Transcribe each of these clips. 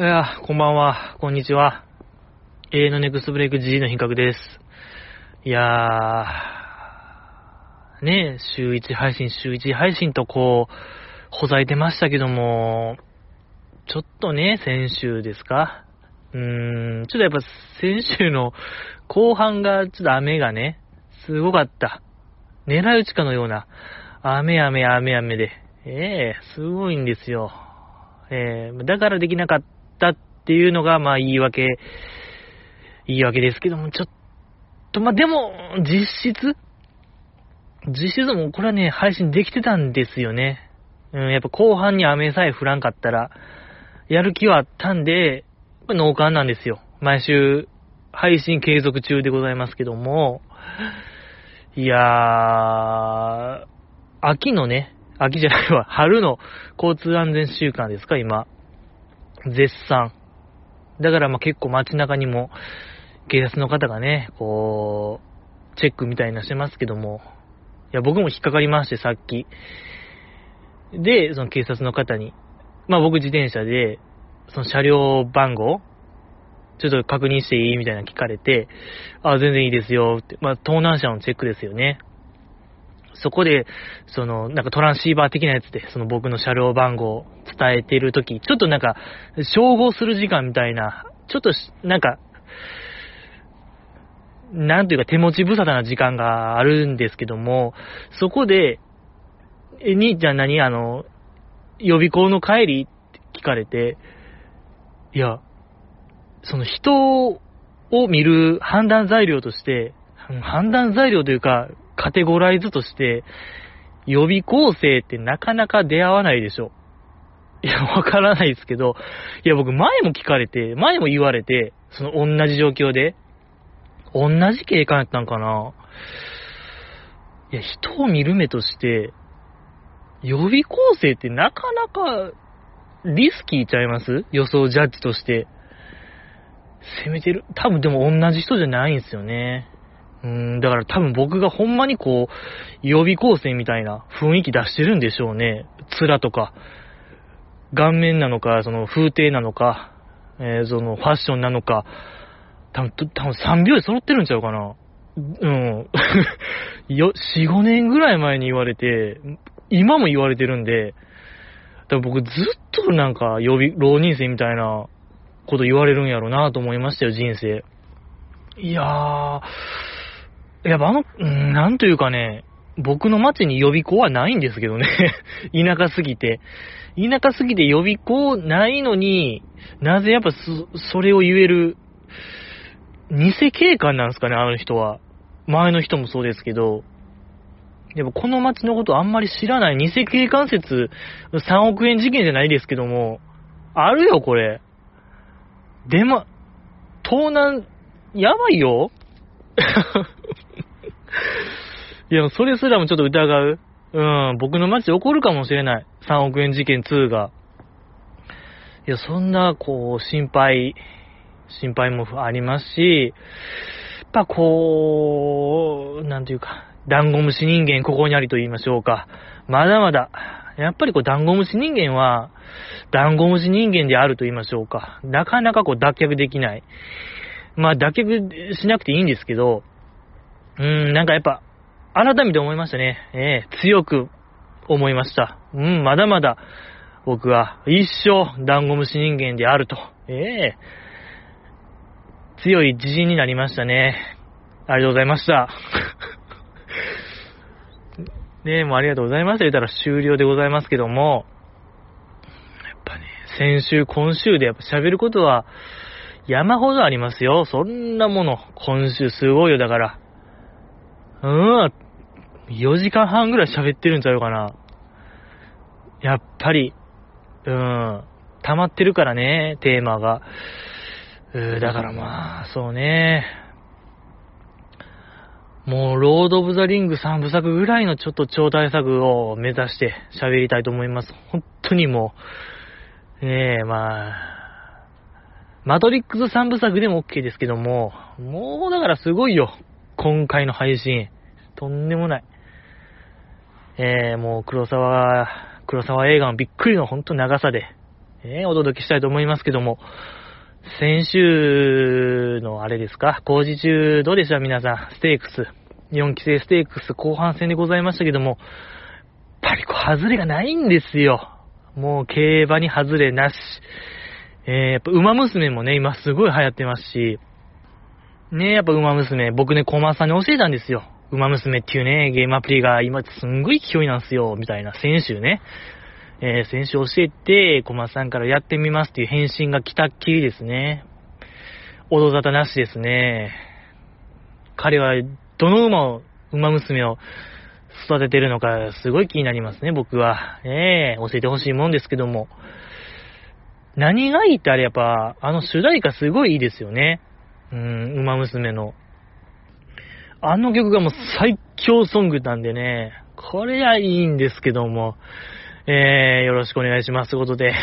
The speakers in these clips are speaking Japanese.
いや、こんばんは、こんにちは。永遠のネクストブレイク G の品格です。いやー、ね、週1配信、週1配信とこう、ほざいてましたけども、ちょっとね、先週ですか？うーん、ちょっとやっぱ先週の後半が、ちょっと雨がね、すごかった。狙い撃ちかのような、雨雨雨雨で、ええー、すごいんですよ。えー、だからできなかったっていうのが、まあ言い訳、言い訳ですけども、ちょっと、まあでも、実質実質もこれはね、配信できてたんですよね。うん、やっぱ後半に雨さえ降らんかったら、やる気はあったんで、農家なんですよ。毎週、配信継続中でございますけども、いやー、秋のね、秋じゃないわ、春の交通安全週間ですか、今。絶賛。だからまあ結構街中にも警察の方がね、こう、チェックみたいなしてますけども、いや、僕も引っかかりまして、さっき。で、その警察の方に、まあ僕自転車で、その車両番号ちょっと確認していい？みたいな聞かれて、あ、全然いいですよって。まあ、盗難車のチェックですよね。そこで、その、なんかトランシーバー的なやつで、その僕の車両番号を伝えているとき、ちょっとなんか、照合する時間みたいな、ちょっと、なんか、なんというか手持ち無沙汰な時間があるんですけども、そこで、え、兄ちゃん何？あの、予備校の帰りって聞かれて、いや、その人を見る判断材料として、判断材料というか、カテゴライズとして、予備校生ってなかなか出会わないでしょ。いや、わからないですけど、いや、僕前も聞かれて、前も言われて、その同じ状況で、同じ警官やったんかないや、人を見る目として、予備校生ってなかなかリスキーちゃいます？予想ジャッジとして。攻めてる？多分でも同じ人じゃないんですよね。うん、だから多分僕がほんまにこう、予備光線みたいな雰囲気出してるんでしょうね。面とか、顔面なのか、その風景なのか、えー、そのファッションなのか、多分、多分3秒で揃ってるんちゃうかな。うん。よ、4、5年ぐらい前に言われて、今も言われてるんで、多分僕ずっとなんか予備、浪人生みたいなこと言われるんやろうなと思いましたよ、人生。いやー、やっぱあの、なんというかね、僕の町に予備校はないんですけどね。田舎すぎて。田舎すぎて予備校ないのに、なぜやっぱそ、それを言える、偽警官なんですかね、あの人は。前の人もそうですけど。やっぱこの町のことあんまり知らない偽警官説3億円事件じゃないですけども、あるよ、これ。でま、盗難、やばいよ いや、それすらもちょっと疑う。うん、僕の街で起こるかもしれない。3億円事件2が。いや、そんな、こう、心配、心配もありますし、やっぱこう、なんていうか、ダンゴムシ人間ここにありと言いましょうか。まだまだ、やっぱりこう、ダンゴムシ人間は、ダンゴムシ人間であると言いましょうか。なかなかこう、脱却できない。まあ、脱却しなくていいんですけど、うん、なんかやっぱ、改めて思いましたね。ええー、強く思いました。うん、まだまだ、僕は一生、ダンゴムシ人間であると。ええー、強い自信になりましたね。ありがとうございました。ねえ、もうありがとうございました。言ったら終了でございますけども、やっぱね、先週、今週でやっぱ喋ることは山ほどありますよ。そんなもの、今週すごいよ、だから。うん、4時間半ぐらい喋ってるんちゃうかな。やっぱり、うん、溜まってるからね、テーマが。うだからまあ、そうね。もう、ロード・オブ・ザ・リング3部作ぐらいのちょっと超大作を目指して喋りたいと思います。本当にもう、ねえ、まあ、マトリックス3部作でも OK ですけども、もうだからすごいよ。今回の配信。とんでもない。えー、もう黒沢、黒沢映画のびっくりのほんと長さで、えー、お届けしたいと思いますけども、先週のあれですか、工事中どうでした？皆さん、ステークス。4期生ステークス後半戦でございましたけども、やっぱりこう、外れがないんですよ。もう競馬に外れなし。えー、やっぱ馬娘もね、今すごい流行ってますし、ねえやっぱ馬娘、僕ね、コマさんに教えたんですよ。馬娘っていうね、ゲームアプリが今すんごい勢いなんですよ、みたいな、先週ね。えー、先週教えて、コマさんからやってみますっていう返信が来たっきりですね。音沙汰なしですね。彼は、どの馬を、馬娘を育ててるのか、すごい気になりますね、僕は。ええー、教えてほしいもんですけども。何がいいってあれやっぱ、あの主題歌すごいいいですよね。うん、馬娘の。あの曲がもう最強ソングなんでね、これはいいんですけども、えー、よろしくお願いします。ということで、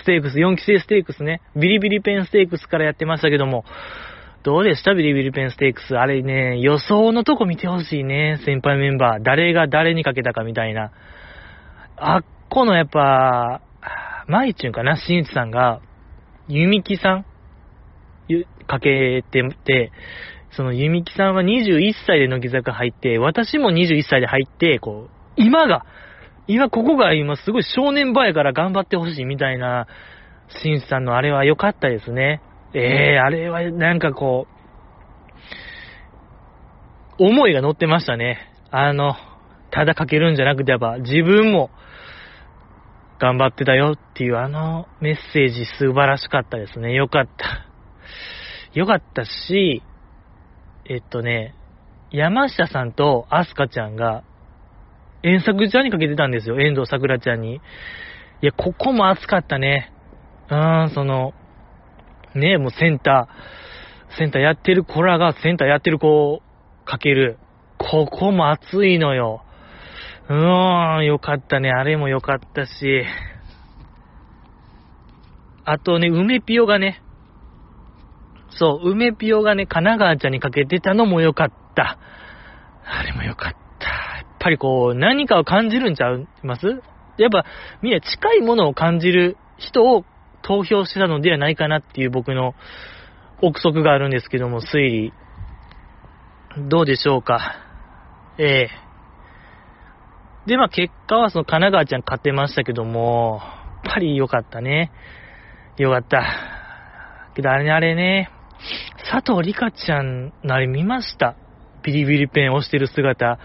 ステークス、4期生ステークスね、ビリビリペンステークスからやってましたけども、どうでした？ビリビリペンステークス。あれね、予想のとこ見てほしいね、先輩メンバー。誰が誰にかけたかみたいな。あっこのやっぱ、マイチュンかな、しんいちさんが、ゆみきさん？かけてて、そのゆみきさんは21歳で乃木坂入って、私も21歳で入って、こう、今が、今ここが今すごい正念場やから頑張ってほしいみたいな、しんさんのあれは良かったですね。ええー、あれはなんかこう、思いが乗ってましたね。あの、ただかけるんじゃなくてやっぱ自分も頑張ってたよっていうあのメッセージ素晴らしかったですね。よかった。よかったし、えっとね、山下さんとアスカちゃんが、遠作ちゃんにかけてたんですよ、遠藤桜ちゃんに。いや、ここも熱かったね。うーん、その、ねもうセンター、センターやってる子らがセンターやってる子をかける。ここも熱いのよ。うーん、よかったね。あれもよかったし。あとね、梅ピオがね、そう、梅ピオがね、神奈川ちゃんにかけてたのもよかった。あれもよかった。やっぱりこう、何かを感じるんちゃいます？やっぱ、みんな近いものを感じる人を投票してたのではないかなっていう僕の憶測があるんですけども、推理。どうでしょうか？ええで、まあ結果はその神奈川ちゃん勝てましたけども、やっぱり良かったね。よかった。けどあれね、あれね、佐藤里香ちゃんのあれ見ましたビリビリペン押してる姿。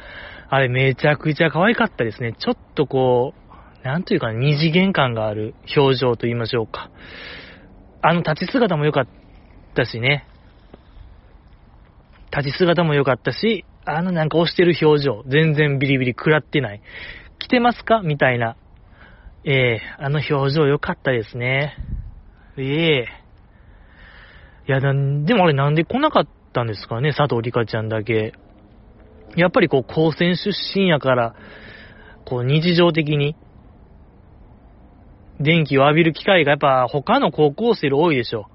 あれめちゃくちゃ可愛かったですね。ちょっとこう、なんというか二次元感がある表情と言いましょうか。あの立ち姿も良かったしね。立ち姿も良かったし、あのなんか押してる表情、全然ビリビリ食らってない。来てますか？みたいな。ええー、あの表情良かったですね。ええーいや、でもあれなんで来なかったんですかね、佐藤里香ちゃんだけ。やっぱりこう、高専出身やから、こう、日常的に、電気を浴びる機会がやっぱ他の高校生より多いでしょ。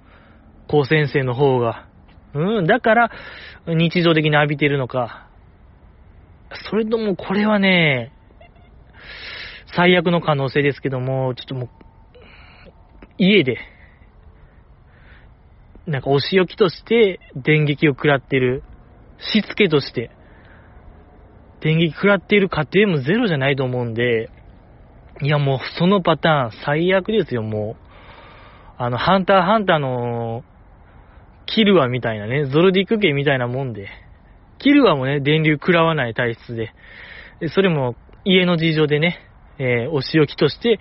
高専生の方が。うん、だから、日常的に浴びてるのか。それともこれはね、最悪の可能性ですけども、ちょっともう、家で、なんかお仕置きとして電撃を食らってる。しつけとして。電撃食らっている家庭もゼロじゃないと思うんで、いやもうそのパターン最悪ですよ、もう。あの、ハンターハンターの、キルワみたいなね、ゾルディック系みたいなもんで。キルワもね、電流食らわない体質で。でそれも家の事情でね、えー、お仕置きとして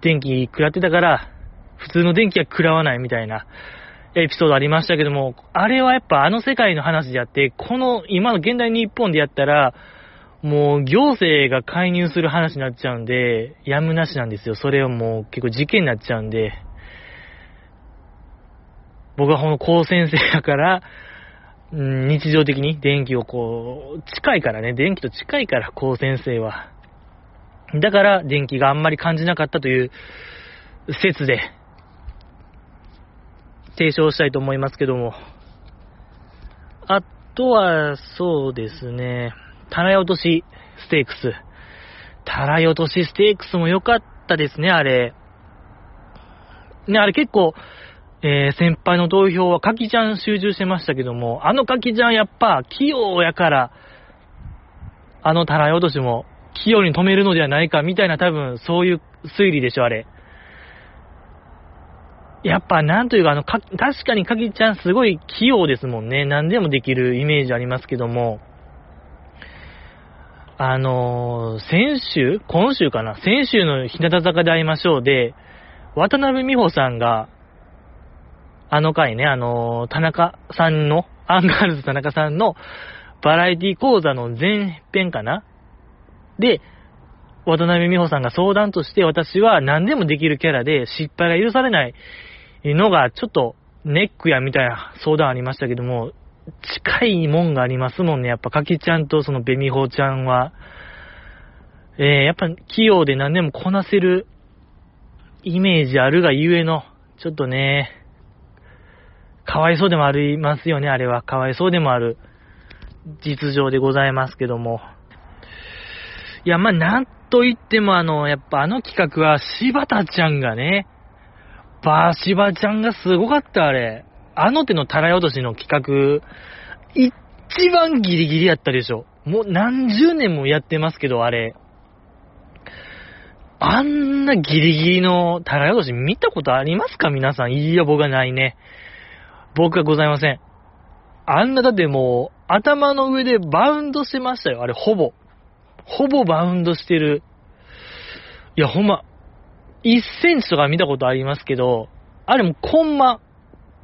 電気食らってたから、普通の電気は食らわないみたいな。エピソードありましたけども、あれはやっぱあの世界の話であって、この今の現代日本でやったら、もう行政が介入する話になっちゃうんで、やむなしなんですよ。それはもう結構事件になっちゃうんで、僕はこの高先生だから、日常的に電気をこう、近いからね、電気と近いから高先生は。だから電気があんまり感じなかったという説で、提唱したいと思いますけども。あとは、そうですね、たらい落としステークス。たらい落としステークスも良かったですね、あれ。ね、あれ結構、えー、先輩の投票はカキちゃん集中してましたけども、あのカキちゃんやっぱ器用やから、あのたらい落としも器用に止めるのではないかみたいな多分そういう推理でしょ、あれ。やっぱなんというか、あの、か、確かにかきちゃんすごい器用ですもんね。何でもできるイメージありますけども。あのー、先週今週かな？先週の日向坂で会いましょうで、渡辺美穂さんが、あの回ね、あのー、田中さんの、アンガールズ田中さんのバラエティ講座の前編かな？で、渡辺美穂さんが相談として私は何でもできるキャラで失敗が許されないのがちょっとネックやみたいな相談ありましたけども、近いもんがありますもんね。やっぱかきちゃんとそのベミホちゃんは、えー、やっぱ器用で何でもこなせるイメージあるがゆえの、ちょっとね、かわいそうでもありますよね、あれは。かわいそうでもある実情でございますけども。いや、まあ、なんと言ってもあの、やっぱあの企画は柴田ちゃんがね、バーシバちゃんがすごかった、あれ。あの手のたらい落としの企画、一番ギリギリやったでしょ。もう何十年もやってますけど、あれ。あんなギリギリのたらい落とし見たことありますか？皆さん。いや、僕はないね。僕はございません。あんな、だってもう、頭の上でバウンドしてましたよ。あれ、ほぼ。ほぼバウンドしてる。いや、ほんま、1センチとか見たことありますけど、あれもコンマ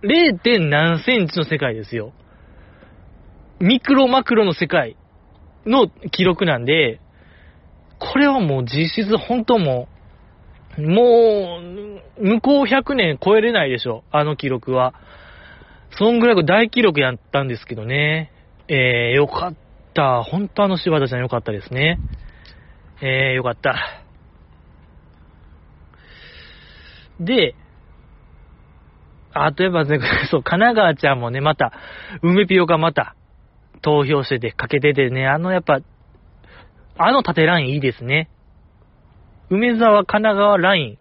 0. 何センチの世界ですよ。ミクロマクロの世界の記録なんで、これはもう実質本当もう、もう、向こう100年超えれないでしょ、あの記録は。そんぐらい大記録やったんですけどね。えー、よかった。本当あの柴田ちゃんよかったですね。えー、よかった。で、あとやっぱね、そう、神奈川ちゃんもね、また、梅ピオがまた、投票してて、かけててね、あのやっぱ、あの縦ラインいいですね。梅沢神奈川ライン、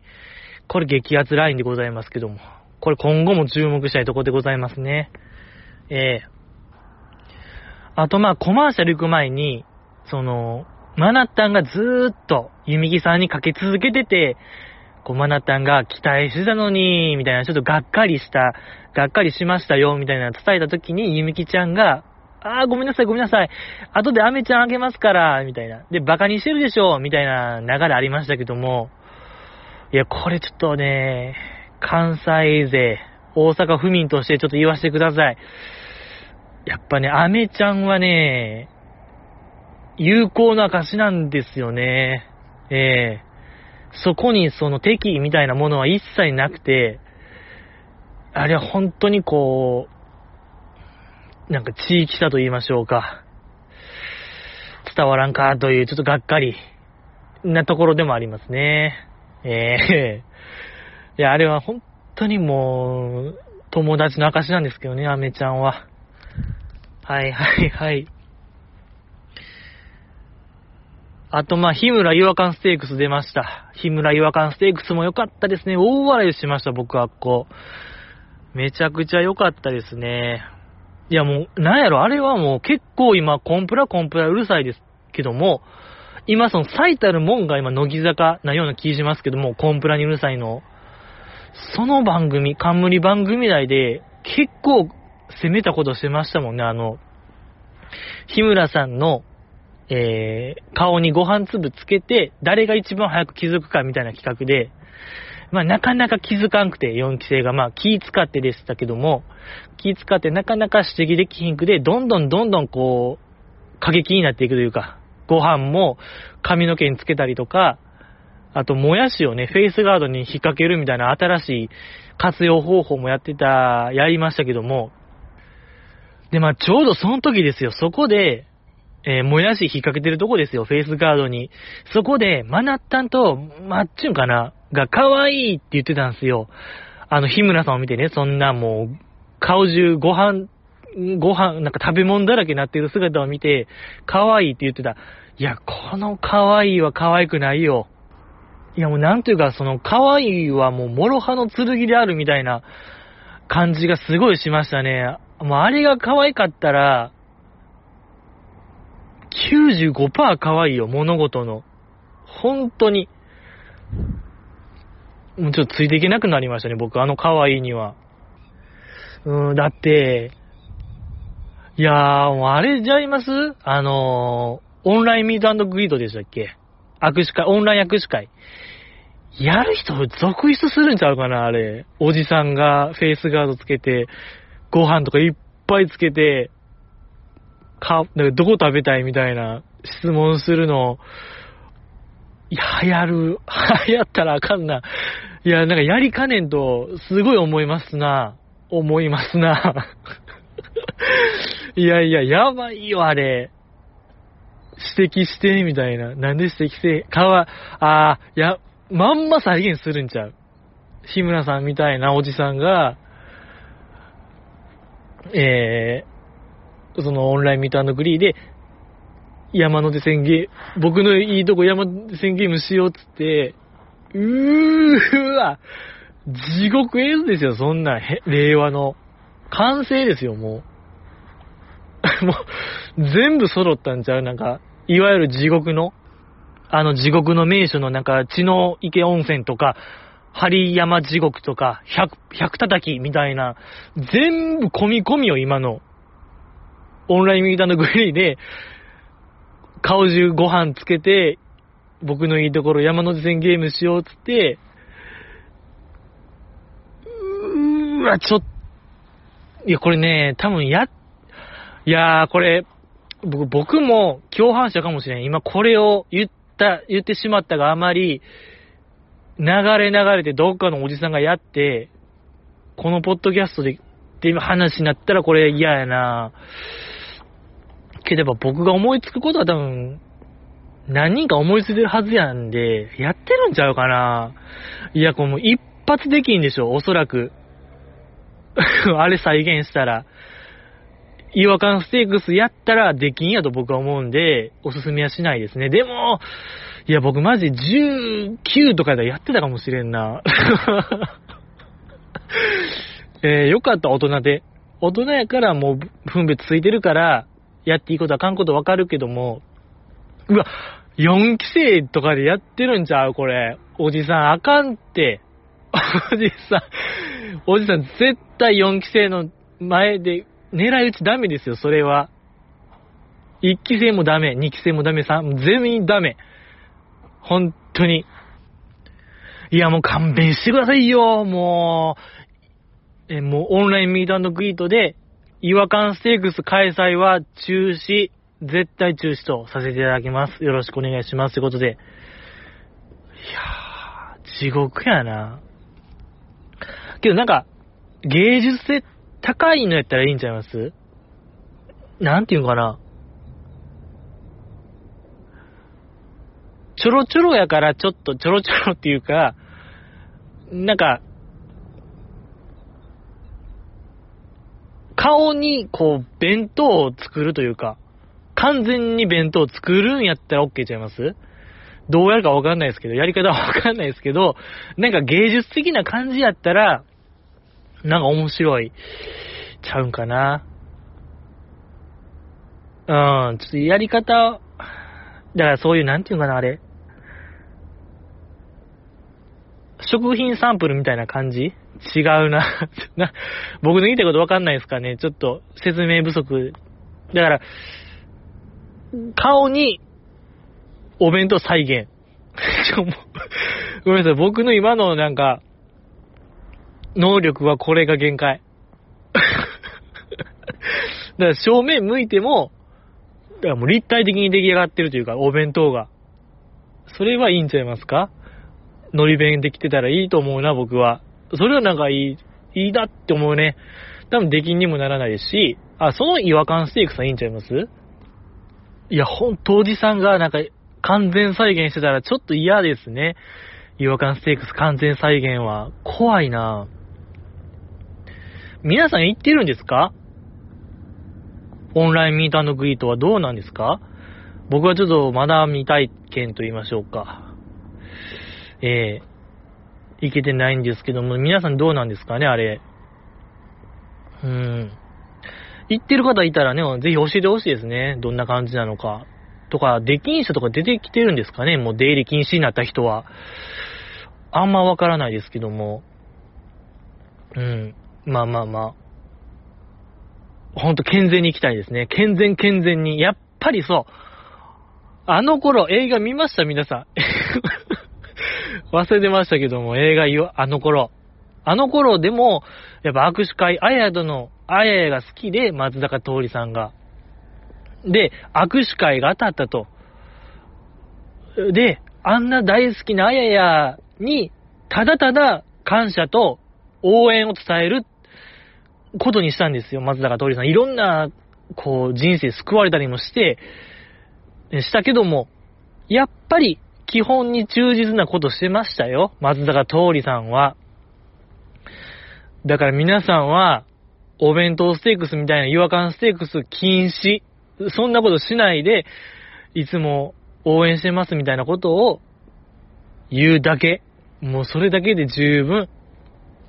これ激アツラインでございますけども、これ今後も注目したいとこでございますね。ええー、あとまあ、コマーシャル行く前に、その、マナッタンがずーっと、ユミギさんにかけ続けてて、こう、マナタンが期待してたのに、みたいな、ちょっとがっかりした、がっかりしましたよ、みたいな伝えた時に、ゆみきちゃんが、あー、ごめんなさい、ごめんなさい。後でアメちゃんあげますから、みたいな。で、バカにしてるでしょ、みたいな流れありましたけども、いや、これちょっとね、関西勢、大阪府民としてちょっと言わせてください。やっぱね、アメちゃんはね、有効な証なんですよね。ええーそこにその敵意みたいなものは一切なくて、あれは本当にこう、なんか地域差と言いましょうか。伝わらんかというちょっとがっかりなところでもありますね。ええー、いや、あれは本当にもう、友達の証なんですけどね、アメちゃんは。はいはいはい。あと、まあ、日村違和感ステークス出ました。日村違和感ステークスも良かったですね。大笑いしました、僕はこう。めちゃくちゃ良かったですね。いや、もう、なんやろ、あれはもう結構今、コンプラコンプラうるさいですけども、今その最たるもんが今、乃木坂なような気しますけども、コンプラにうるさいの。その番組、冠番組内で、結構攻めたことしてましたもんね、あの、日村さんのえー、顔にご飯粒つけて、誰が一番早く気づくかみたいな企画で、まあなかなか気づかんくて、4期生が、まあ気使ってでしたけども、気使ってなかなか指摘できひんくで、どんどんどんどんこう、過激になっていくというか、ご飯も髪の毛につけたりとか、あと、もやしをね、フェイスガードに引っ掛けるみたいな新しい活用方法もやってた、やりましたけども、で、まあ、ちょうどその時ですよ、そこで、えー、もやし引っ掛けてるとこですよ、フェイスガードに。そこで、マナッタンと、マッチュンかなが可愛いって言ってたんですよ。あの、日村さんを見てね、そんなもう、顔中ご飯、ご飯、なんか食べ物だらけになってる姿を見て、可愛いって言ってた。いや、この可愛いは可愛くないよ。いやもうなんというか、その、可愛いはもう、諸刃の剣であるみたいな感じがすごいしましたね。もうあれが可愛かったら、95%可愛いよ、物事の。本当に。もうちょっとついていけなくなりましたね、僕、あの可愛いには。うん、だって、いやー、もうあれじゃいます？あのー、オンラインミートグリードでしたっけ？握手会、オンライン握手会。やる人続出するんちゃうかな、あれ。おじさんがフェイスガードつけて、ご飯とかいっぱいつけて、か、かどこ食べたいみたいな質問するの、いや、流行る、流行ったらあかんな。いや、なんかやりかねんと、すごい思いますな。思いますな。いやいや、やばいよ、あれ。指摘して、みたいな。なんで指摘せ、かわ、あー、や、まんま再現するんちゃう？日村さんみたいなおじさんが、えー、そのオンラインミートグリーで、山手線ゲー、僕のいいとこ山手線ゲームしようっつって、うーわ、地獄絵図ですよ、そんな、令和の。完成ですよ、もう。もう、全部揃ったんちゃう？なんか、いわゆる地獄の、あの地獄の名所のなんか、血の池温泉とか、針山地獄とか、百、百叩きみたいな、全部込み込みよ、今の。オンラインミーターのグリーで、顔中ご飯つけて、僕のいいところ山手線ゲームしようっつって、うーわ、ちょっと、いや、これね、多分や、いやー、これ、僕、僕も共犯者かもしれん。今これを言った、言ってしまったがあまり、流れ流れてどっかのおじさんがやって、このポッドキャストで、って今話になったらこれ嫌やなぁければ僕が思いつくことは多分、何人か思いついてるはずやんで、やってるんちゃうかないや、これもう一発できんでしょ、おそらく。あれ再現したら。違和感ステークスやったらできんやと僕は思うんで、おすすめはしないですね。でも、いや、僕マジ19とかでやってたかもしれんな。えー、よかった、大人で。大人やからもう分別ついてるから、やっていいことあかんことわかるけども、うわ、4期生とかでやってるんちゃうこれ。おじさんあかんって。おじさん、おじさん絶対4期生の前で狙い撃ちダメですよ、それは。1期生もダメ、2期生もダメ、3、全員ダメ。本当に。いや、もう勘弁してくださいよ、もう。え、もうオンラインミートグリートで、違和感ステークス開催は中止、絶対中止とさせていただきます。よろしくお願いします。ということで。いやー、地獄やな。けどなんか、芸術性高いのやったらいいんちゃいます？なんていうのかな。ちょろちょろやからちょっとちょろちょろっていうか、なんか、顔に、こう、弁当を作るというか、完全に弁当を作るんやったら OK ちゃいます？どうやるかわかんないですけど、やり方はわかんないですけど、なんか芸術的な感じやったら、なんか面白い、ちゃうんかな？うん、ちょっとやり方、だからそういう、なんていうかな、あれ。食品サンプルみたいな感じ？違うな な。僕の言いたいことわかんないですかね？ちょっと説明不足。だから、顔にお弁当再現。ごめんなさい。僕の今のなんか、能力はこれが限界。だから正面向いても、だからもう立体的に出来上がってるというか、お弁当が。それはいいんちゃいますか？のり弁できてたらいいと思うな、僕は。それはなんかいい、いいなって思うね。多分出禁にもならないですし、あ、その違和感ステークさんいいんちゃいます？いや、ほんとおじさんがなんか完全再現してたらちょっと嫌ですね。違和感ステークス完全再現は。怖いな皆さん言ってるんですか？オンラインミートグリートはどうなんですか？僕はちょっとまだ未体験と言いましょうか。えー、いけてないんですけども、皆さんどうなんですかね、あれ。うん。行ってる方いたらね、ぜひ教えてほしいですね。どんな感じなのか。とか、出禁者とか出てきてるんですかねもう出入り禁止になった人は。あんまわからないですけども。うん。まあまあまあ。ほんと健全に行きたいですね。健全健全に。やっぱりそう。あの頃映画見ました皆さん。忘れてましたけども、映画、あの頃。あの頃でも、やっぱ握手会、あやどの、あややが好きで、松坂桃李さんが。で、握手会が当たったと。で、あんな大好きなあややに、ただただ感謝と応援を伝えることにしたんですよ、松坂桃李さん。いろんな、こう、人生救われたりもして、したけども、やっぱり基本に忠実なことしてましたよ。松坂桃李さんは。だから皆さんは、お弁当ステークスみたいな違和感ステークス禁止。そんなことしないで、いつも応援してますみたいなことを言うだけ。もうそれだけで十分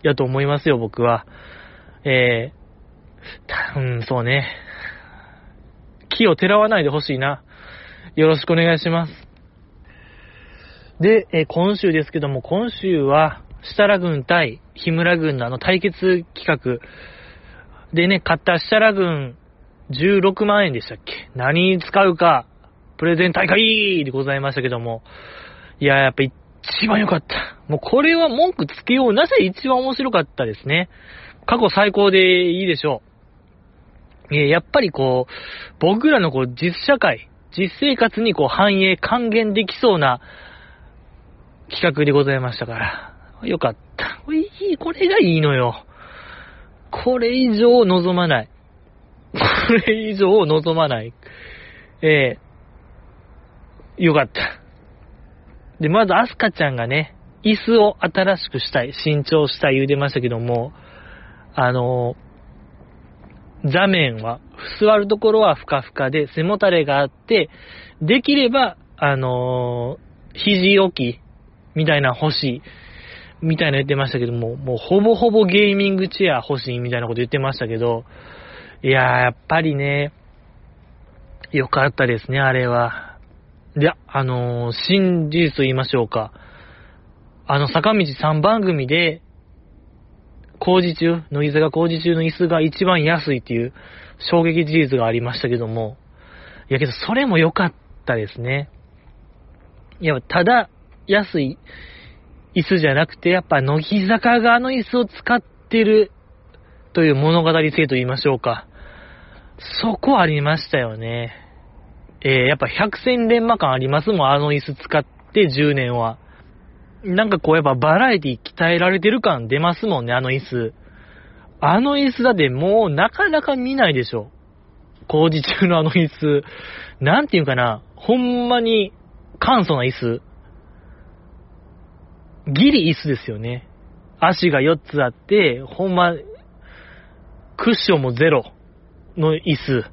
やと思いますよ、僕は。えー、うん、そうね。木をてらわないでほしいな。よろしくお願いします。で、えー、今週ですけども、今週は、設楽軍対日村軍のあの対決企画でね、買った設楽軍16万円でしたっけ？何に使うか、プレゼン大会でございましたけども、いや、やっぱ一番良かった。もうこれは文句つけよう。なぜ一番面白かったですね。過去最高でいいでしょう。えやっぱりこう、僕らのこう実社会、実生活にこう反映、還元できそうな企画でございましたから。よかった。いい、これがいいのよ。これ以上望まない。これ以上望まない。えー、よかった。で、まずアスカちゃんがね、椅子を新しくしたい、新調したい言うてましたけども、あの座面は、座るところはふかふかで、背もたれがあって、できれば、あのー、肘置き、みたいな欲しい、みたいな言ってましたけども、もうほぼほぼゲーミングチェア欲しいみたいなこと言ってましたけど、いやー、やっぱりね、よかったですね、あれは。で、あのー、新事実と言いましょうか。あの、坂道3番組で、工事中、乃木坂工事中の椅子が一番安いっていう衝撃事実がありましたけども、いやけどそれも良かったですね。いや、ただ安い椅子じゃなくて、やっぱ乃木坂があの椅子を使ってるという物語性と言いましょうか。そこありましたよね。えー、やっぱ百戦錬磨感ありますもん、あの椅子使って10年は。なんかこうやっぱバラエティ鍛えられてる感出ますもんね、あの椅子。あの椅子だってもうなかなか見ないでしょ。工事中のあの椅子。なんていうかな、ほんまに簡素な椅子。ギリ椅子ですよね。足が4つあって、ほんま、クッションもゼロの椅子。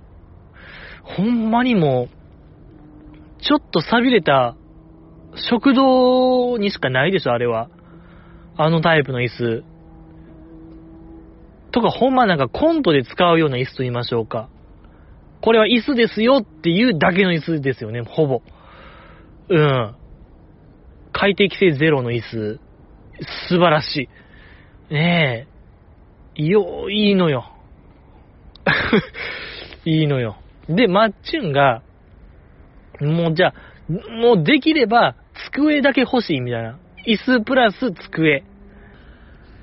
ほんまにもう、ちょっと錆びれた食堂にしかないでしょ、あれは。あのタイプの椅子。とか、ほんまなんかコントで使うような椅子と言いましょうか。これは椅子ですよっていうだけの椅子ですよね、ほぼ。うん。快適性ゼロの椅子。素晴らしい。ねえ。よ、いいのよ。いいのよ。で、マッチュンが、もうじゃあ、もうできれば、机だけ欲しいみたいな。椅子プラス机。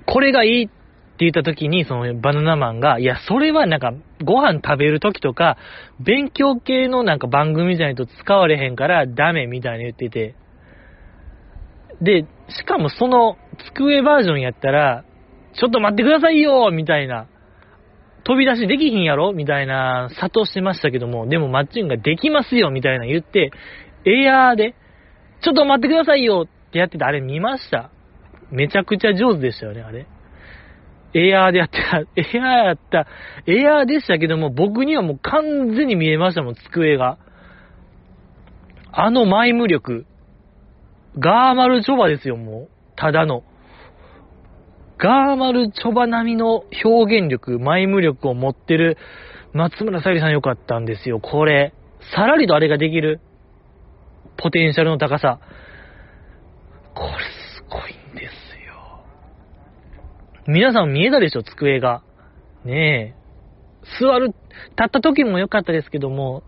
これがいいって言った時に、そのバナナマンが、いや、それはなんか、ご飯食べる時とか、勉強系のなんか番組じゃないと使われへんからダメみたいに言ってて。で、しかもその机バージョンやったら、ちょっと待ってくださいよみたいな。飛び出しできひんやろ？みたいな、諭してましたけども、でもマッチングができますよみたいな言って、エアーで、ちょっと待ってくださいよってやってた、あれ見ましためちゃくちゃ上手でしたよね、あれ。エアーでやってた、エアーやった、エアーでしたけども、僕にはもう完全に見えましたもん、机が。あのマイム力。ガーマルチョバですよ、もう。ただの。ガーマルチョバ並みの表現力、マイム力を持ってる松村さゆりさん良かったんですよ。これ、さらりとあれができる。ポテンシャルの高さ。これすごいんですよ。皆さん見えたでしょ、机が。ねえ。座る、立った時も良かったですけども、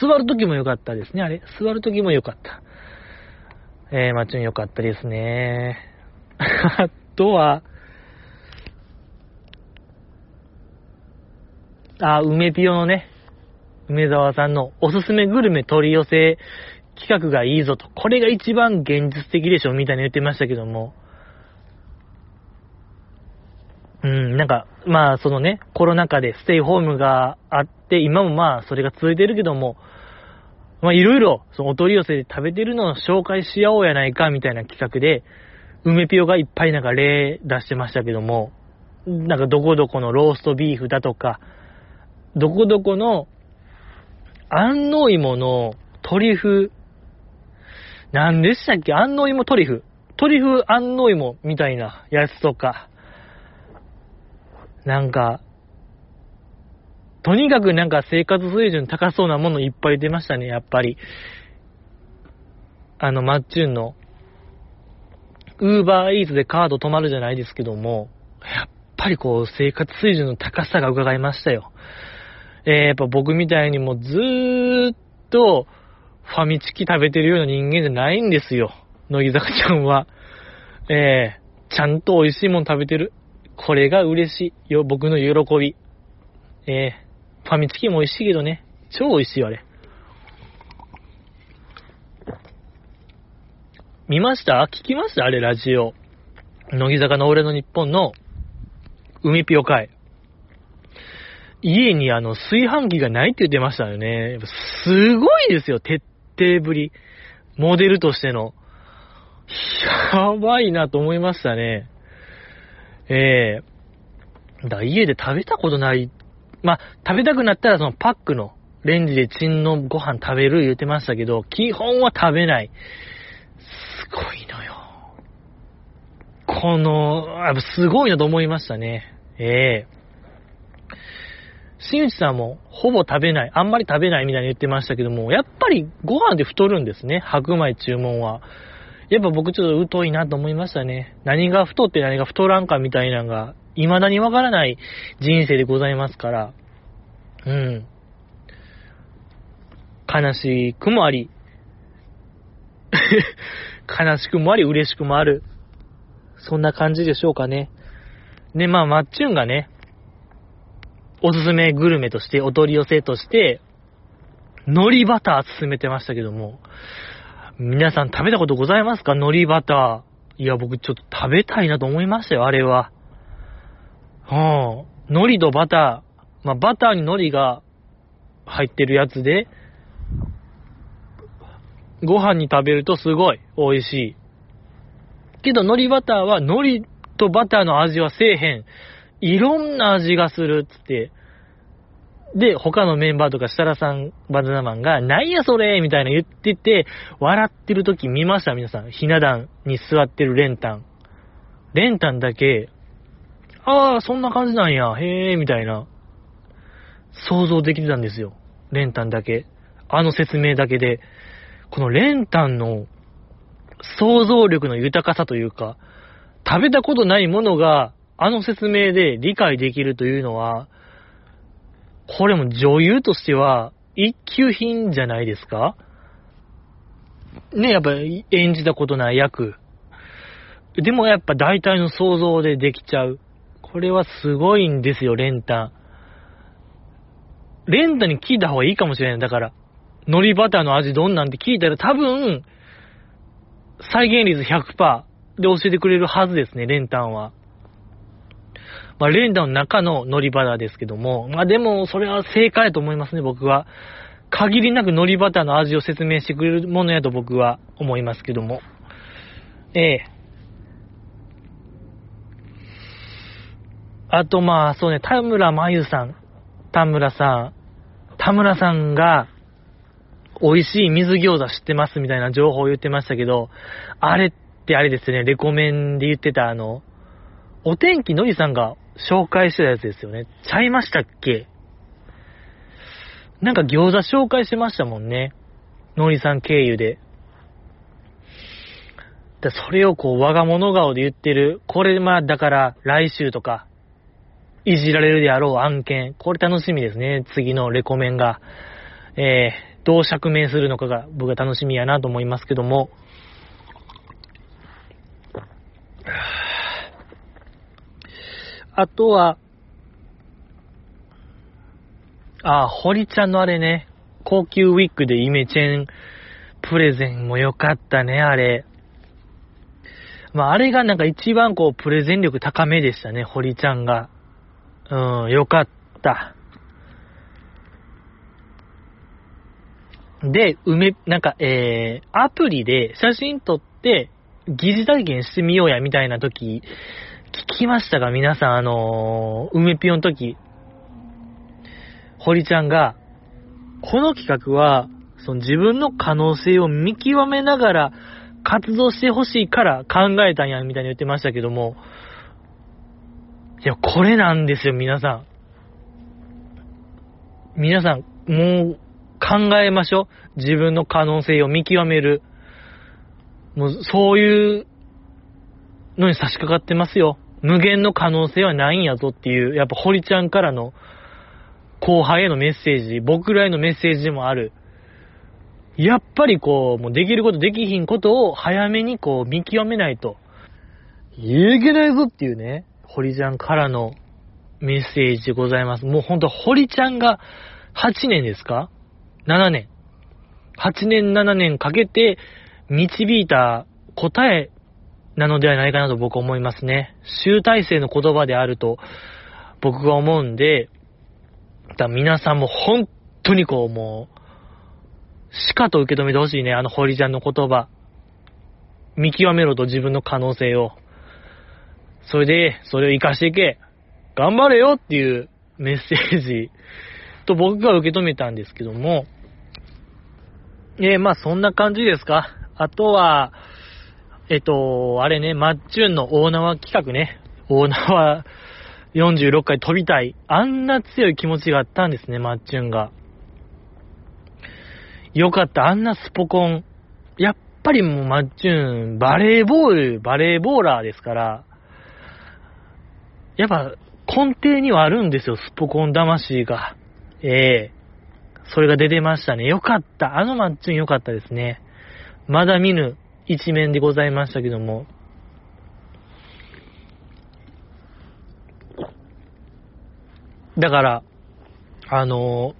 座る時も良かったですね、あれ。座る時も良かった。えー、マッチュン良かったですね。あとは、あ、梅ピオのね、梅沢さんのおすすめグルメ取り寄せ企画がいいぞと。これが一番現実的でしょみたいに言ってましたけども。うん、なんか、まあ、そのね、コロナ禍でステイホームがあって、今もまあ、それが続いてるけども、まあ、いろいろ、そのお取り寄せで食べてるのを紹介し合おうやないか、みたいな企画で、梅ピオがいっぱいなんか例出してましたけども、なんかどこどこのローストビーフだとか、どこどこの安納芋のトリュフ、何でしたっけ？安納芋トリュフ。トリュフ安納芋みたいなやつとか、なんか、とにかくなんか生活水準高そうなものいっぱい出ましたね、やっぱり。あの、マッチュンの、ウーバーイーツでカード止まるじゃないですけども、やっぱりこう、生活水準の高さが伺いましたよ。えー、やっぱ僕みたいにもずーっと、ファミチキ食べてるような人間じゃないんですよ。乃木坂ちゃんは。えー、ちゃんと美味しいもん食べてる。これが嬉しいよ、僕の喜び。えー、ファミチキも美味しいけどね、超美味しいよ、あれ。見ました？聞きました？あれ、ラジオ。乃木坂の俺の日本の海ピオ会。家にあの、炊飯器がないって言ってましたよね。すごいですよ、徹底ぶり。モデルとしての。やばいなと思いましたね。ええー、だ家で食べたことない。まあ、食べたくなったらそのパックのレンジでチンのご飯食べる言ってましたけど、基本は食べない。すごいのよ。この、やっぱすごいなと思いましたね。ええー新内さんもほぼ食べない、あんまり食べないみたいに言ってましたけども、やっぱりご飯で太るんですね、白米注文は。やっぱ僕ちょっと疎いなと思いましたね。何が太って何が太らんかみたいなのが、未だにわからない人生でございますから、うん。悲しくもあり、悲しくもあり、嬉しくもある。そんな感じでしょうかね。で、まあ、マッチュンがね、おすすめグルメとして、お取り寄せとして、海苔バター勧めてましたけども、皆さん食べたことございますか？海苔バター。いや、僕ちょっと食べたいなと思いましたよ、あれは。はあ、海苔とバター。まあ、バターに海苔が入ってるやつで、ご飯に食べるとすごい美味しい。けど、海苔バターは海苔とバターの味はせえへん。いろんな味がするっつって、で、他のメンバーとか設楽さん、バナナマンが、なんやそれみたいな言ってて、笑ってる時見ました皆さん。ひな壇に座ってるレンタン。レンタンだけ、ああ、そんな感じなんや、へえ、みたいな、想像できてたんですよ。レンタンだけ。あの説明だけで。このレンタンの想像力の豊かさというか、食べたことないものが、あの説明で理解できるというのは、これも女優としては一級品じゃないですか？ね、やっぱ演じたことない役。でもやっぱ大体の想像でできちゃう。これはすごいんですよ、レンタン。レンタに聞いた方がいいかもしれない。だから、海苔バターの味どんなんて聞いたら多分、再現率100%で教えてくれるはずですね、レンタンは。まあ、レンダの中の乗りバターですけども、まあでも、それは正解だと思いますね、僕は。限りなく海苔バターの味を説明してくれるものやと僕は思いますけども。ええあとまあ、そうね、田村真由さん。田村さん。田村さんが、美味しい水餃子知ってますみたいな情報を言ってましたけど、あれってあれですね、レコメンで言ってたあの、お天気のりさんが紹介してたやつですよね。ちゃいましたっけ？なんか餃子紹介しましたもんね。のりさん経由で。それをこう、我が物顔で言ってる。これ、まあ、だから、来週とか、いじられるであろう案件。これ楽しみですね。次のレコメンが。えー、どう釈明するのかが僕は楽しみやなと思いますけども。あとは、あ、堀ちゃんのあれね、高級ウィッグでイメチェンプレゼンも良かったね、あれ。まあ、あれがなんか一番こう、プレゼン力高めでしたね、堀ちゃんが。うん、良かった。で、梅、なんか、えー、アプリで写真撮って、疑似体験してみようや、みたいな時、聞きましたが、皆さん、あのー、梅ピオの時、堀ちゃんが、この企画は、その自分の可能性を見極めながら活動してほしいから考えたんや、みたいに言ってましたけども、いや、これなんですよ、皆さん。皆さん、もう、考えましょう。自分の可能性を見極める。もう、そういうのに差し掛かってますよ。無限の可能性はないんやぞっていう、やっぱ堀ちゃんからの後輩へのメッセージ、僕らへのメッセージでもある。やっぱりこう、もうできることできひんことを早めにこう見極めないと、いけないぞっていうね、堀ちゃんからのメッセージでございます。もうほんと堀ちゃんが8年ですか ?7 年。8年7年かけて導いた答えなのではないかなと僕は思いますね。集大成の言葉であると僕が思うんで、だ皆さんも本当にこうもう、しかと受け止めてほしいね、あの堀ちゃんの言葉。見極めろと自分の可能性を。それで、それを活かしていけ。頑張れよっていうメッセージと僕が受け止めたんですけども、えー、まあそんな感じですか。あとは、えっと、あれね、マッチュンの大縄企画ね。大縄46回飛びたい。あんな強い気持ちがあったんですね、マッチュンが。よかった、あんなスポコン。やっぱりもうマッチュン、バレーボール、バレーボーラーですから、やっぱ根底にはあるんですよ、スポコン魂が。ええー、それが出てましたね。よかった。あのマッチューンよかったですね。まだ見ぬ一面でございましたけども。だから、あの、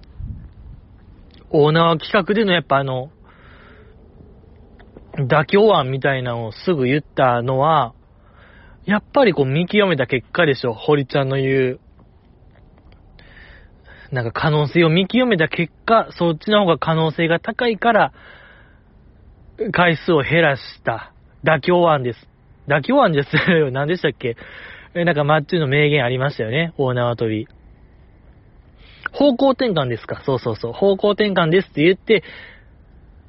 オーナー企画でのやっぱあの、妥協案みたいなのをすぐ言ったのは、やっぱりこう見極めた結果でしょ、堀ちゃんの言う。なんか可能性を見極めた結果、そっちの方が可能性が高いから、回数を減らした妥協案です。妥協案です。何でしたっけ？え、なんかマッチュの名言ありましたよね。大縄跳び。方向転換ですか？そうそうそう。方向転換ですって言って、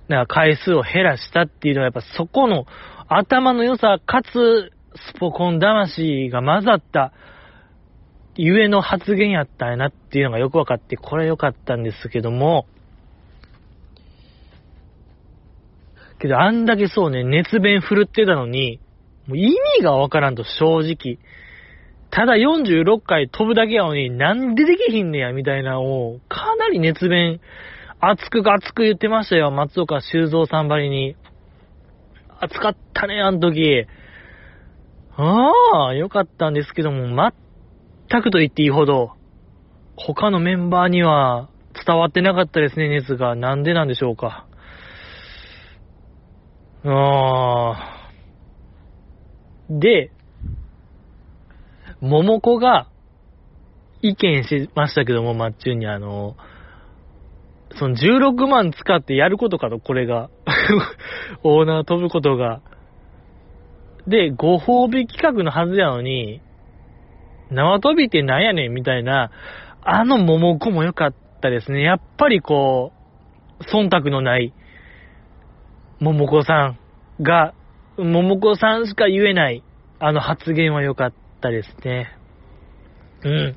なんか回数を減らしたっていうのはやっぱそこの頭の良さかつスポコン魂が混ざったゆえの発言やったんやなっていうのがよくわかって、これ良かったんですけども、けどあんだけそうね、熱弁振るってたのに、もう意味がわからんと正直。ただ46回飛ぶだけやのに、なんでできひんねや、みたいなを、かなり熱弁、熱く熱く言ってましたよ、松岡修造さんばりに。熱かったね、あの時。ああ、よかったんですけども、全くと言っていいほど、他のメンバーには伝わってなかったですね、熱が。なんでなんでしょうか。ああ。で、桃子が意見しましたけども、マッチュにあの、その16万使ってやることかと、これが。オーナー飛ぶことが。で、ご褒美企画のはずやのに、縄跳びってなんやねんみたいな、あの桃子も良かったですね。やっぱりこう、忖度のない、桃子さんが、桃子さんしか言えない、あの発言は良かったですね。うん。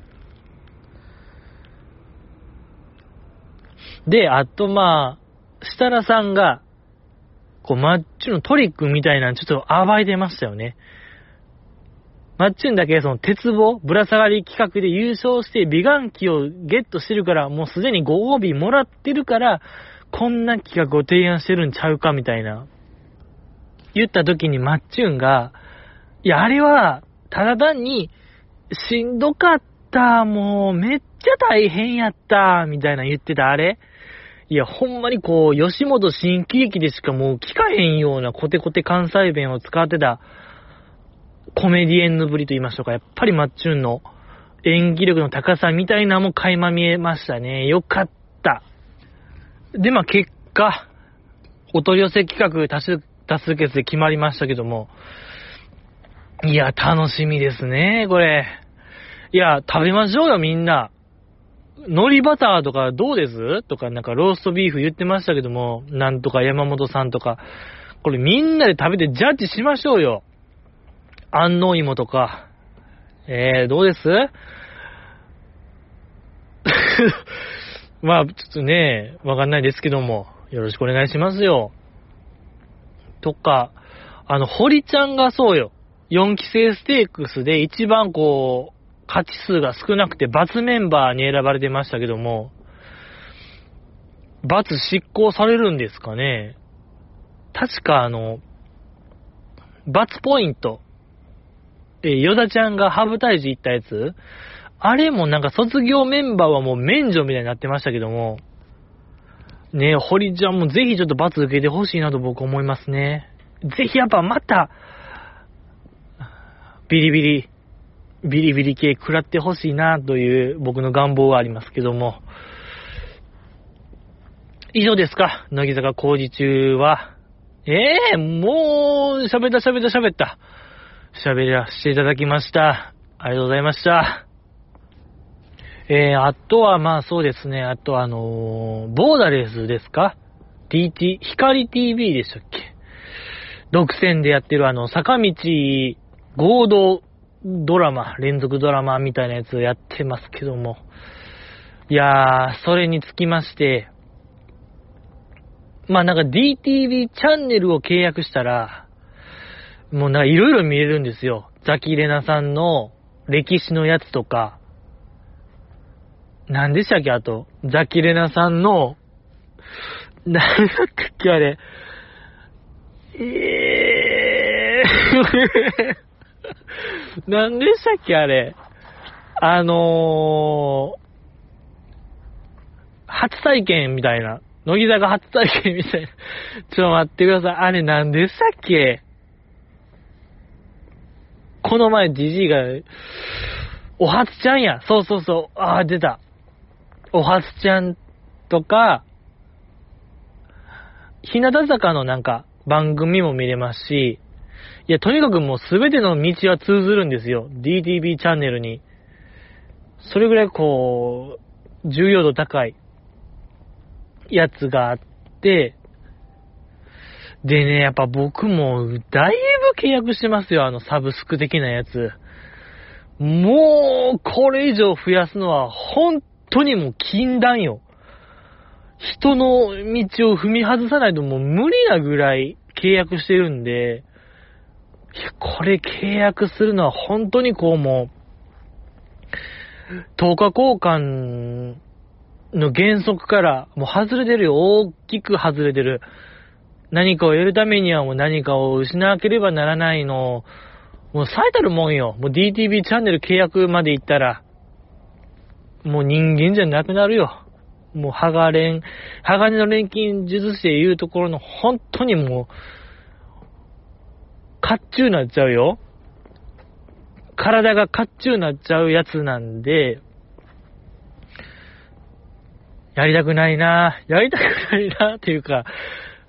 で、あとまあ、設楽さんが、こう、マッチュのトリックみたいなちょっと暴いてましたよね。マッチュンだけその鉄棒、ぶら下がり企画で優勝して美顔器をゲットしてるから、もうすでにご褒美もらってるから、こんな企画を提案してるんちゃうかみたいな。言った時にマッチュンが、いや、あれは、ただ単に、しんどかった、もう、めっちゃ大変やった、みたいな言ってたあれいや、ほんまにこう、吉本新喜劇でしかもう聞かへんようなコテコテ関西弁を使ってた、コメディエンヌぶりと言いましょうか。やっぱりマッチュンの演技力の高さみたいなも垣間見えましたね。よかった。で、まあ結果、お取り寄せ企画多数、多数決で決まりましたけども、いや、楽しみですね、これ。いや、食べましょうよ、みんな。海苔バターとかどうです？とか、なんかローストビーフ言ってましたけども、なんとか山本さんとか、これみんなで食べてジャッジしましょうよ。安納芋とか。えー、どうです？まあ、ちょっとね、わかんないですけども、よろしくお願いしますよ。とか、あの、堀ちゃんがそうよ。4期生ステークスで一番こう、勝ち数が少なくて罰メンバーに選ばれてましたけども、罰執行されるんですかね？確かあの、罰ポイント、え、ヨダちゃんがハブ退治行ったやつ？あれもなんか卒業メンバーはもう免除みたいになってましたけども、ねえ、堀ちゃんもぜひちょっと罰受けてほしいなと僕思いますね。ぜひやっぱまた、ビリビリ、ビリビリ系食らってほしいなという僕の願望がありますけども。以上ですか？乃木坂工事中は。ええもう、喋った喋った喋った。喋らせていただきました。ありがとうございました。えー、あとはまあそうですね、あとあのーボーダレスですか ?TT、光 TV でしたっけ？独占でやってるあの、坂道合同ドラマ、連続ドラマみたいなやつをやってますけども。いやー、それにつきまして、まあなんか DTV チャンネルを契約したら、もうなんかいろいろ見れるんですよ。ザキレナさんの歴史のやつとか、何でしたっけあと、ザキレナさんの、なんだっけあれ、えー、何でしたっけあれ？あのー、初体験みたいな。乃木坂初体験みたいな。ちょっと待ってください。あれ何でしたっけ？この前ジジイが、お初ちゃんや。そうそうそう。ああ、出た。お初ちゃんとか、日向坂のなんか番組も見れますし、いや、とにかくもうすべての道は通ずるんですよ。DTV チャンネルに。それぐらいこう、重要度高いやつがあって、でね、やっぱ僕もだいぶ契約してますよ、あのサブスク的なやつ。もう、これ以上増やすのは本当にもう禁断よ。人の道を踏み外さないともう無理なぐらい契約してるんで、いや、これ契約するのは本当にこうもう、10日交換の原則からもう外れてるよ。大きく外れてる。何かを得るためにはもう何かを失わなければならないの、もう最たるもんよ。もう DTV チャンネル契約まで行ったら、もう人間じゃなくなるよ。もう、ハガレン、鋼の錬金術師で言うところの、本当にもう、甲冑になっちゃうよ。体が甲冑になっちゃうやつなんで、やりたくないなやりたくないなっていうか、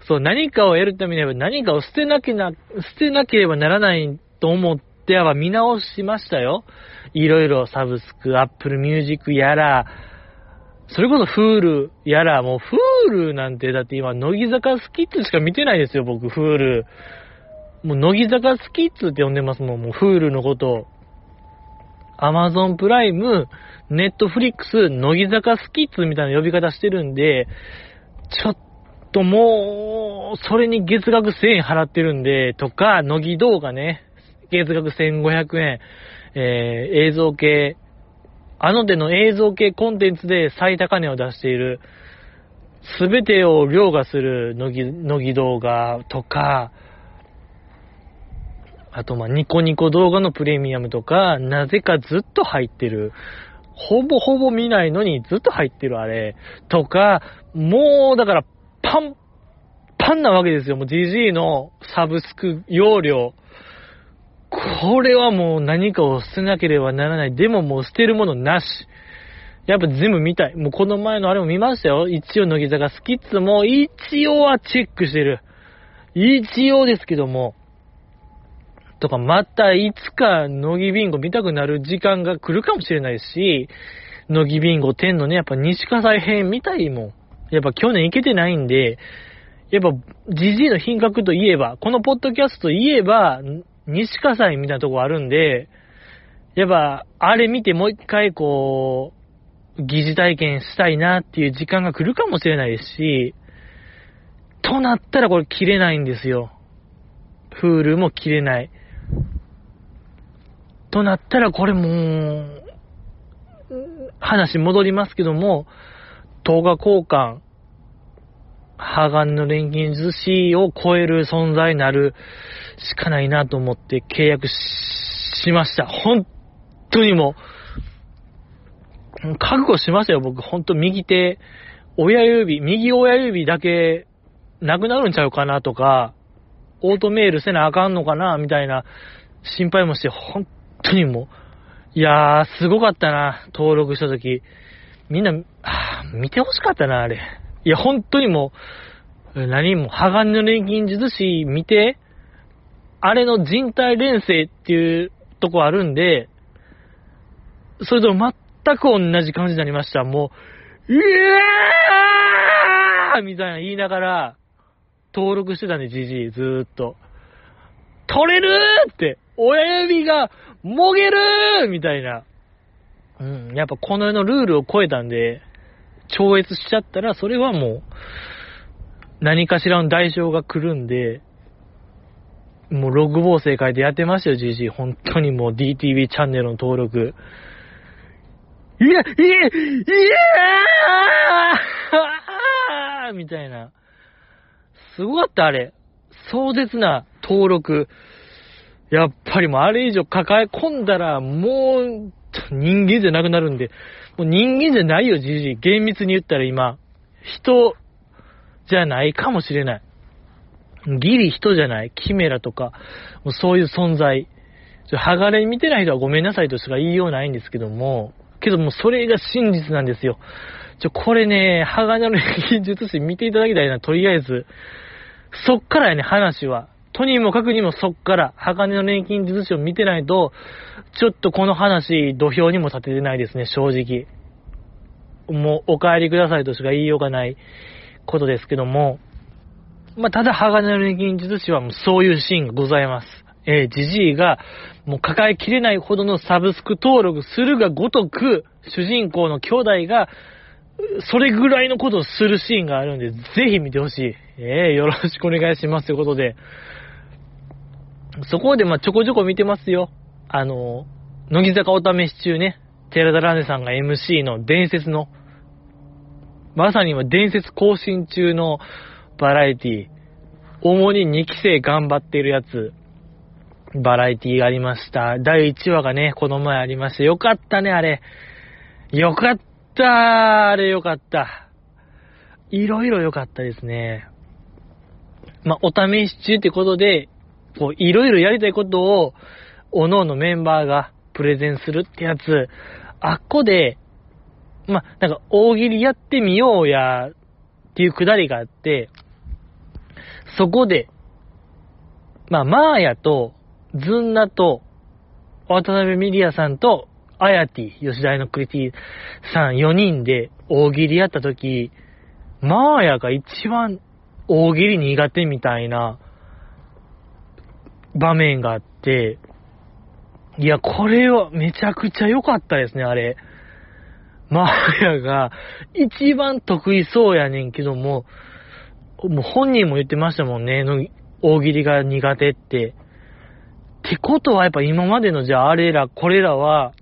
そう、何かを得るためには何かを捨てなきゃな、捨てなければならないと思っては見直しましたよ。いろいろサブスク、アップルミュージックやら、それこそ Hulu やら、もう Hulu なんて、だって今、乃木坂スキッツしか見てないですよ、僕、 Hulu。もう乃木坂スキッツって呼んでますもん、もう Hulu のこと。を。アマゾンプライム、ネットフリックス、乃木坂スキッズみたいな呼び方してるんで、ちょっともう、それに月額1000円払ってるんで、とか、乃木動画ね、月額1500円、えー、映像系、あの手の映像系コンテンツで最高値を出している、すべてを凌駕する乃木、乃木動画とか、あと、ま、ニコニコ動画のプレミアムとか、なぜかずっと入ってる。ほぼほぼ見ないのにずっと入ってるあれ。とか、もう、だから、パン、パンなわけですよ。もう GG のサブスク容量。これはもう何かを捨てなければならない。でももう捨てるものなし。やっぱ全部見たい。もうこの前のあれも見ましたよ。一応乃木坂スキッズも一応はチェックしてる。一応ですけども。とか、またいつか乃木ビンゴ見たくなる時間が来るかもしれないし、乃木ビンゴ10のね、やっぱ西葛西編見たいもん。やっぱ去年行けてないんで、やっぱ、ジジイの品格といえば、このポッドキャストといえば、西葛西みたいなとこあるんで、やっぱ、あれ見てもう一回こう、疑似体験したいなっていう時間が来るかもしれないですし、となったらこれ切れないんですよ。フールも切れない。となったらこれもう、話戻りますけども、動画交換、鋼の錬金寿司を超える存在になるしかないなと思って契約しました。本当にもう、覚悟しましたよ、僕。本当右手、親指、右親指だけなくなるんちゃうかなとか、オートメールせなあかんのかなみたいな心配もして、本当にもう、いやー、すごかったな、登録したとき。みんな、見てほしかったな、あれ。いや、本当にもう、何も、鋼の錬金術師見て、あれの人体連成っていうとこあるんで、それと全く同じ感じになりました。もう、うわーみたいな言いながら、登録してたね、じじい、ずーっと。取れるーって、親指がもげるーみたいな。うん、やっぱこの世のルールを超えたんで、超越しちゃったら、それはもう、何かしらの代償が来るんで、もうログ防正解でやってましたよ、GG。本当にもう DTV チャンネルの登録。いや、いや、いやーみたいな。すごかった、あれ。壮絶な登録。やっぱりもうあれ以上抱え込んだら、もう、人間じゃなくなるんで、もう人間じゃないよ、じじい。厳密に言ったら今、人じゃないかもしれない。ギリ人じゃない。キメラとか、もうそういう存在。剥がれ見てない人はごめんなさいとしか言いようないんですけども、けどもうそれが真実なんですよ。ちょ、これね、鋼の錬術師見ていただきたいな、とりあえず。そっからやね、話は。とにもかくにもそっから、鋼の錬金術師を見てないと、ちょっとこの話、土俵にも立ててないですね、正直。もう、お帰りくださいとしか言いようがないことですけども、まあ、ただ、鋼の錬金術師はもうそういうシーンがございます。えー、じじいが、もう抱えきれないほどのサブスク登録するがごとく、主人公の兄弟が、それぐらいのことをするシーンがあるんで、ぜひ見てほしい。えー、よろしくお願いしますということで、そこでまちょこちょこ見てますよ。あの、乃木坂お試し中ね、寺田ラネさんが MC の伝説の、まさに今伝説更新中のバラエティ、主に2期生頑張ってるやつ、バラエティがありました。第1話がね、この前ありました。よかったね、あれ。よかったあれよかった。いろいろよかったですね。まあ、お試し中ってことで、こう、いろいろやりたいことを、おのおのメンバーがプレゼンするってやつ、あっこで、まあ、なんか、大喜利やってみようや、っていうくだりがあって、そこで、まあ、マーヤと、ズンナと、渡辺ミリアさんと、あやてぃ、吉田のクリティさん4人で大喜利やった時、マーヤが一番大喜利苦手みたいな場面があって、いや、これはめちゃくちゃ良かったですね、あれ。マーヤが一番得意そうやねんけども、もう本人も言ってましたもんね、大喜利が苦手って。ってことはやっぱ今までのじゃああれら、これらは、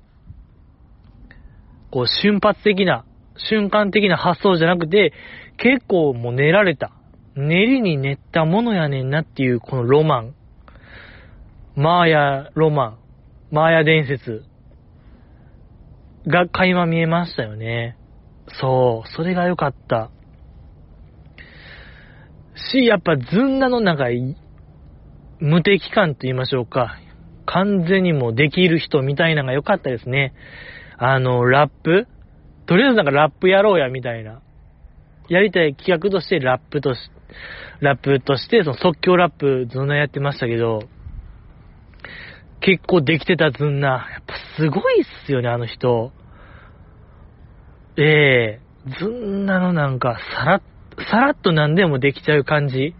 こう瞬発的な、瞬間的な発想じゃなくて、結構もう練られた。練りに練ったものやねんなっていうこのロマン。マーヤロマン。マーヤ伝説。が垣間見えましたよね。そう、それが良かった。し、やっぱずんなのなんか、無敵感と言いましょうか。完全にもうできる人みたいなのが良かったですね。あの、ラップ？とりあえずなんかラップやろうやみたいな。やりたい企画としてラップとし、ラップとして、その即興ラップずんなやってましたけど、結構できてたずんな。やっぱすごいっすよね、あの人。ええー、ずんなのなんか、さら、さらっと何でもできちゃう感じ。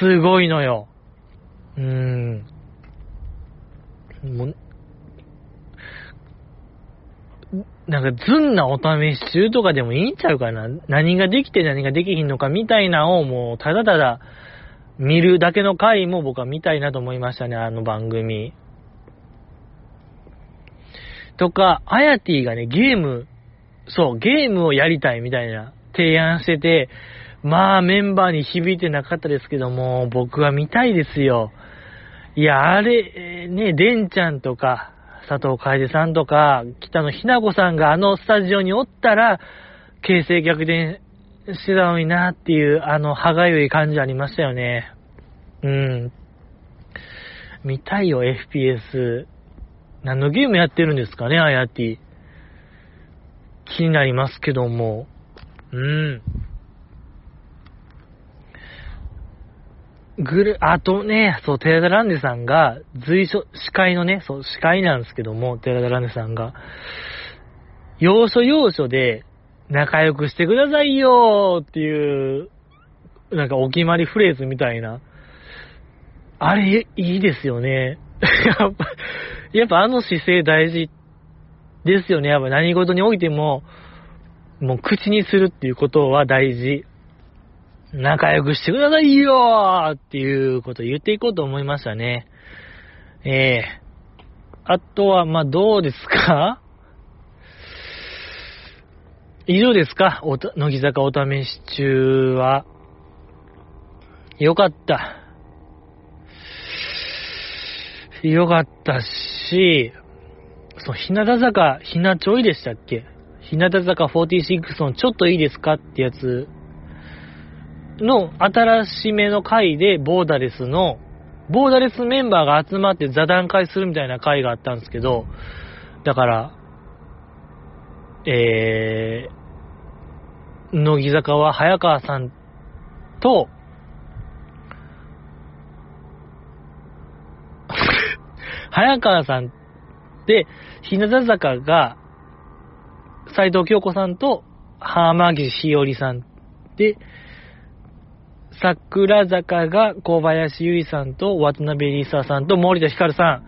すごいのよ。うーん。もう、なんか、ずんなお試し中とかでもいいんちゃうかな？何ができて何ができひんのかみたいなをもう、ただただ見るだけの回も僕は見たいなと思いましたね、あの番組。とか、あやてぃがね、ゲーム、そう、ゲームをやりたいみたいな提案してて、まあメンバーに響いてなかったですけども、僕は見たいですよ。いや、あれ、ね、デンちゃんとか、佐藤楓さんとか、北野ひな子さんがあのスタジオにおったら、形勢逆転してたのになっていう、あの、歯がゆい感じありましたよね。うん。見たいよ、FPS。何のゲームやってるんですかね、あやてぃ。気になりますけども。うん。ぐる、あとね、そう、寺田ランデさんが、随所、司会のね、そう、司会なんですけども、寺田ランデさんが、要所要所で、仲良くしてくださいよーっていう、なんかお決まりフレーズみたいな。あれ、いいですよね。やっぱ、やっぱあの姿勢大事ですよね。やっぱ何事においても、もう口にするっていうことは大事。仲良くしてくださいよーっていうことを言っていこうと思いましたね。ええー、あとは、まどうですか？以上ですか？おた、乃木坂お試し中は。よかった。よかったし、そう、日向坂、ひなちょいでしたっけ？日向坂46のちょっといいですか？ってやつの新しめの回でボーダレスの、ボーダレスメンバーが集まって座談会するみたいな回があったんですけど、だから、えー、乃木坂は早川さんと、早川さんで、日向坂が、斎藤京子さんと、浜岸ひよりさんで、桜坂が小林ゆいさんと渡辺りささんと森田ひかるさん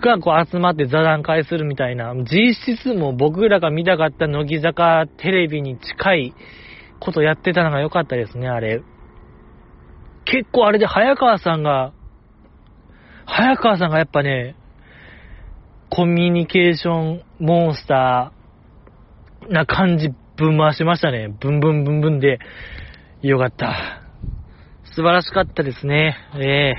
がこう集まって座談会するみたいな、実質も僕らが見たかった乃木坂テレビに近いことやってたのが良かったですね、あれ。結構あれで早川さんが、早川さんがやっぱね、コミュニケーションモンスターな感じぶん回しましたね。ブンブンブンブンで、よかった。素晴らしかったですね。ええ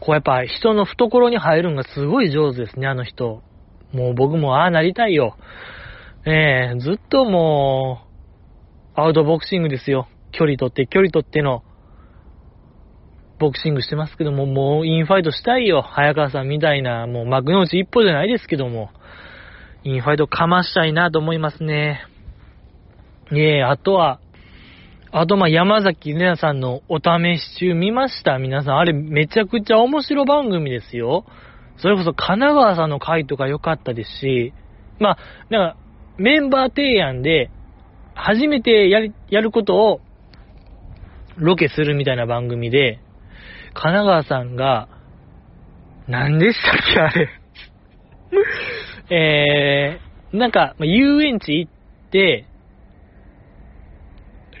ー、こうやっぱ人の懐に入るのがすごい上手ですね、あの人。もう僕もああなりたいよ。ええー、ずっともう、アウトボクシングですよ。距離取って、距離取っての、ボクシングしてますけども、もうインファイトしたいよ。早川さんみたいな、もう幕の内一歩じゃないですけども、インファイトかましたいなと思いますね。ええ、あとは、あと、ま、山崎玲奈さんのお試し中見ました皆さん。あれめちゃくちゃ面白番組ですよ。それこそ神奈川さんの回とか良かったですし、まあ、なんか、メンバー提案で、初めてやり、やることを、ロケするみたいな番組で、神奈川さんが、何でしたっけ、あれ。えー、なんか、遊園地行って、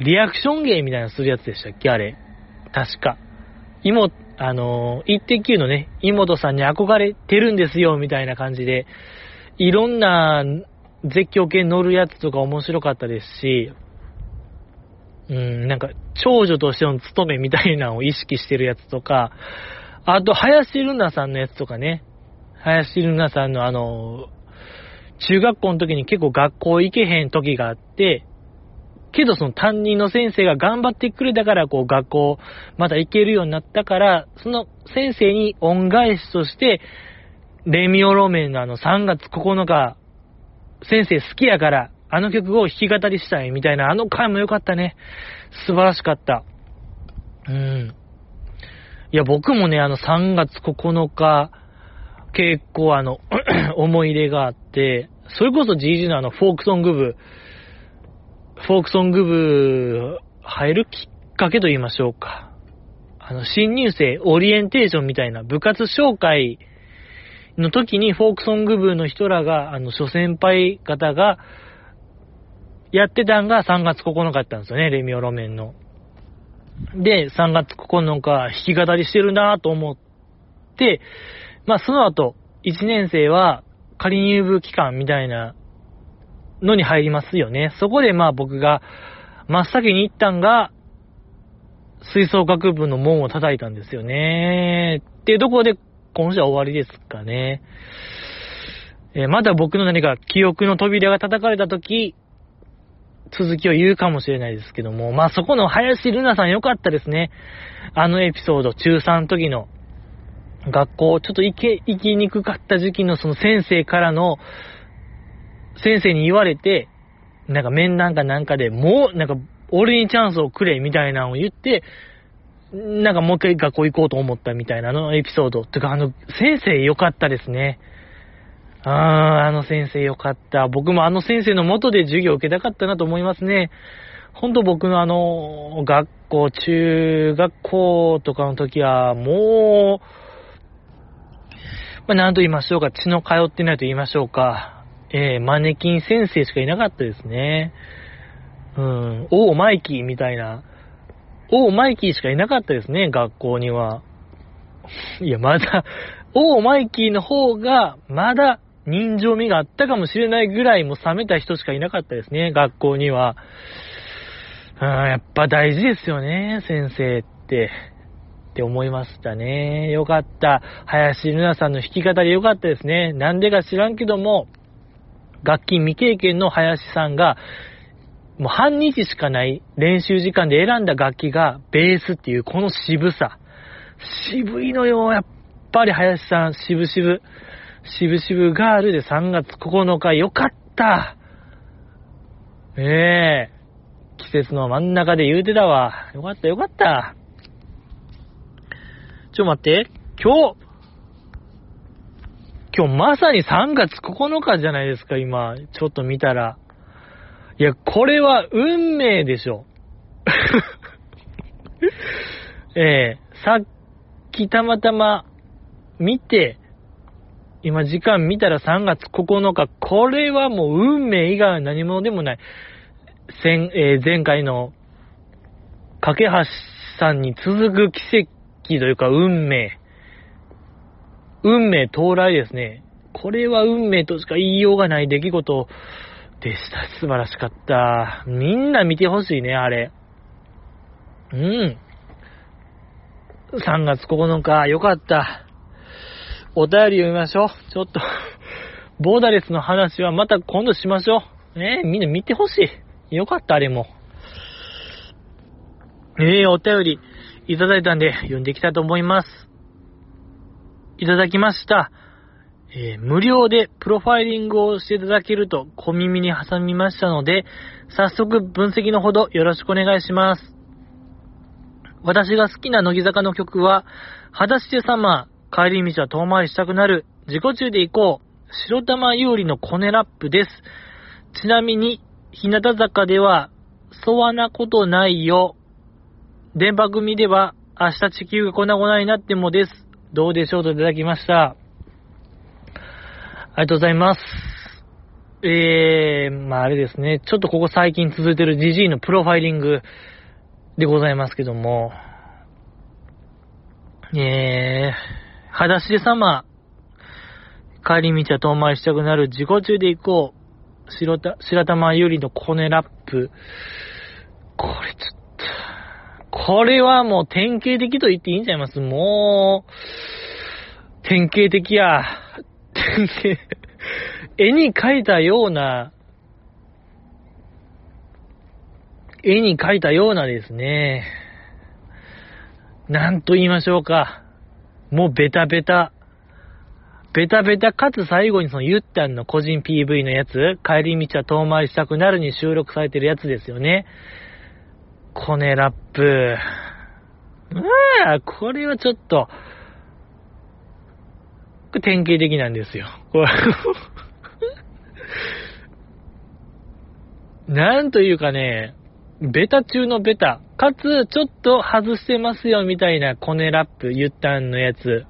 リアクション芸みたいなするやつでしたっけ、あれ。確か。妹、あのー、イッテ Q のね、妹さんに憧れてるんですよ、みたいな感じで、いろんな絶叫系乗るやつとか面白かったですし、うん、なんか、長女としての務めみたいなのを意識してるやつとか、あと、林ルナさんのやつとかね、林ルナさんのあの、中学校の時に結構学校行けへん時があって、けどその担任の先生が頑張ってくれたから、こう学校また行けるようになったから、その先生に恩返しとして、レミオロメンのあの3月9日、先生好きやから、あの曲を弾き語りしたいみたいな、あの回も良かったね。素晴らしかった。うん。いや、僕もね、あの3月9日、結構あの 思い入れがあって、それこそ GG のあのフォークソング部、フォークソング部入るきっかけと言いましょうか。あの、新入生オリエンテーションみたいな部活紹介の時にフォークソング部の人らが、あの、諸先輩方が、やってたんが3月9日だったんですよね、レミオロメンの。で、3月9日弾き語りしてるなと思って、まあその後、1年生は仮入部期間みたいなのに入りますよね。そこでまあ僕が真っ先に行ったんが、吹奏楽部の門を叩いたんですよね。っていうところで今週は終わりですかね。えー、まだ僕の何か記憶の扉が叩かれたとき、続きを言うかもしれないですけども、まあそこの林ルナさん良かったですね。あのエピソード、中3の時の学校、ちょっと行け、行きにくかった時期のその先生からの先生に言われて、なんか面談かなんかでもう、なんか、俺にチャンスをくれ、みたいなのを言って、なんかもう一回学校行こうと思ったみたいなのエピソード。てか、あの、先生良かったですね。あー、あの先生良かった。僕もあの先生の元で授業を受けたかったなと思いますね。ほんと僕のあの、学校、中学校とかの時は、もう、まあ、何と言いましょうか、血の通ってないと言いましょうか。えー、マネキン先生しかいなかったですね。うん、おー、マイキーみたいな。おー、マイキーしかいなかったですね、学校には。いや、まだ、おー、マイキーの方が、まだ、人情味があったかもしれないぐらいも冷めた人しかいなかったですね、学校には。うん、やっぱ大事ですよね、先生って。って思いましたね。よかった。林瑠奈さんの弾き語りよかったですね。なんでか知らんけども、楽器未経験の林さんが、もう半日しかない練習時間で選んだ楽器がベースっていうこの渋さ。渋いのよ、やっぱり林さん、渋々。渋々ガールで3月9日、よかったええ季節の真ん中で言うてたわ。よかったよかった。ちょ待って。今日、今日まさに3月9日じゃないですか、今。ちょっと見たら。いや、これは運命でしょ。ええー、さっきたまたま見て、今時間見たら3月9日、これはもう運命以外は何者でもない。前,、えー、前回の、架橋さんに続く奇跡というか運命。運命到来ですね。これは運命としか言いようがない出来事でした。素晴らしかった。みんな見てほしいね、あれ。うん。3月9日、よかった。お便り読みましょう。ちょっと ボーダレスの話はまた今度しましょう。ねえみんな見てほしい。よかった、あれも。ええー、お便りいただいたんで、読んでいきたいと思います。いただきました。えー、無料でプロファイリングをしていただけると小耳に挟みましたので、早速分析のほどよろしくお願いします。私が好きな乃木坂の曲は、裸足でサマー、帰り道は遠回りしたくなる。自己中で行こう。白玉有利のコネラップです。ちなみに、日向坂では、そわなことないよ。電波組では、明日地球が粉々になってもです。どうでしょうといただきました。ありがとうございます。えー、まああれですね、ちょっとここ最近続いてる GG のプロファイリングでございますけども、えー、裸足で様、帰り道は遠回りしたくなる自己中で行こう、白た白玉ゆりのコネラップ、これちょっと、これはもう典型的と言っていいんちゃいます？もう、典型的や。典型、絵に描いたような、絵に描いたようなですね、なんと言いましょうか。もうベタベタ。ベタベタかつ最後にそのゆったんの個人 PV のやつ、帰り道は遠回りしたくなるに収録されてるやつですよね。コネラップ。うわこれはちょっと、典型的なんですよ。これ なんというかね、ベタ中のベタ。かつ、ちょっと外してますよみたいなコネラップ、ユッタンのやつ。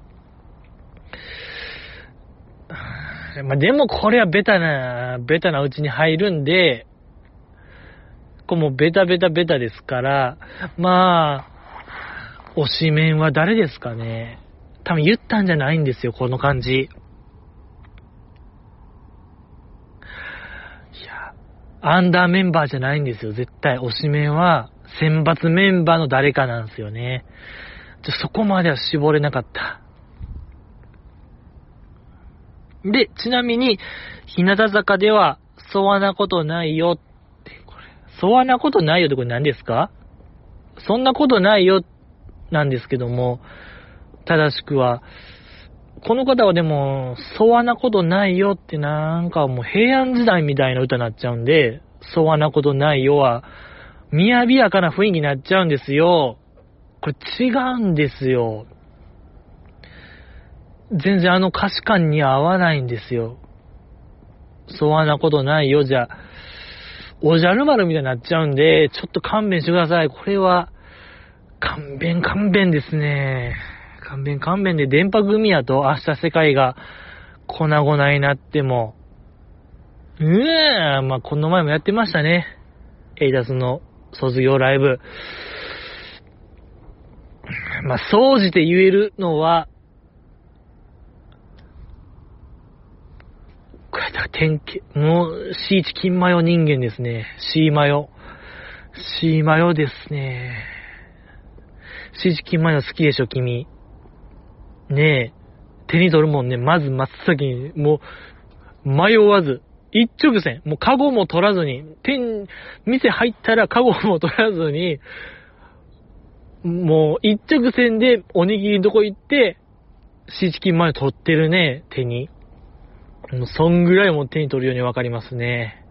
まあ、でもこれはベタな、ベタなうちに入るんで、こもベタベタベタですから、まあ、推しメンは誰ですかね。多分言ったんじゃないんですよ、この感じ。いやアンダーメンバーじゃないんですよ、絶対。推しメンは、選抜メンバーの誰かなんですよね。じゃ、そこまでは絞れなかった。で、ちなみに、日向坂では、そわなことないよっ、そわなことないよってこれ何ですか？そんなことないよ、なんですけども、正しくは、この方はでも、そわなことないよってなんかもう平安時代みたいな歌になっちゃうんで、そわなことないよは、みやびやかな雰囲気になっちゃうんですよ。これ違うんですよ。全然あの歌詞感に合わないんですよ。そわなことないよじゃあ、おじゃる丸みたいになっちゃうんで、ちょっと勘弁してください。これは、勘弁勘弁ですね。勘弁勘弁で電波組やと明日世界が粉々になっても、うーんまあ、この前もやってましたね。エイダスの卒業ライブ。まあ、総じて言えるのは、これだ、典型、もう、シーチ金マヨ人間ですね。シーマヨ。シーマヨですね。シーチ金マヨ好きでしょ、君。ねえ、手に取るもんね、まず真っ先に、もう、迷わず、一直線、もうカゴも取らずに、店、店入ったらカゴも取らずに、もう一直線でおにぎりどこ行って、シーチキン前取ってるね、手に。もうそんぐらいも手に取るようにわかりますね。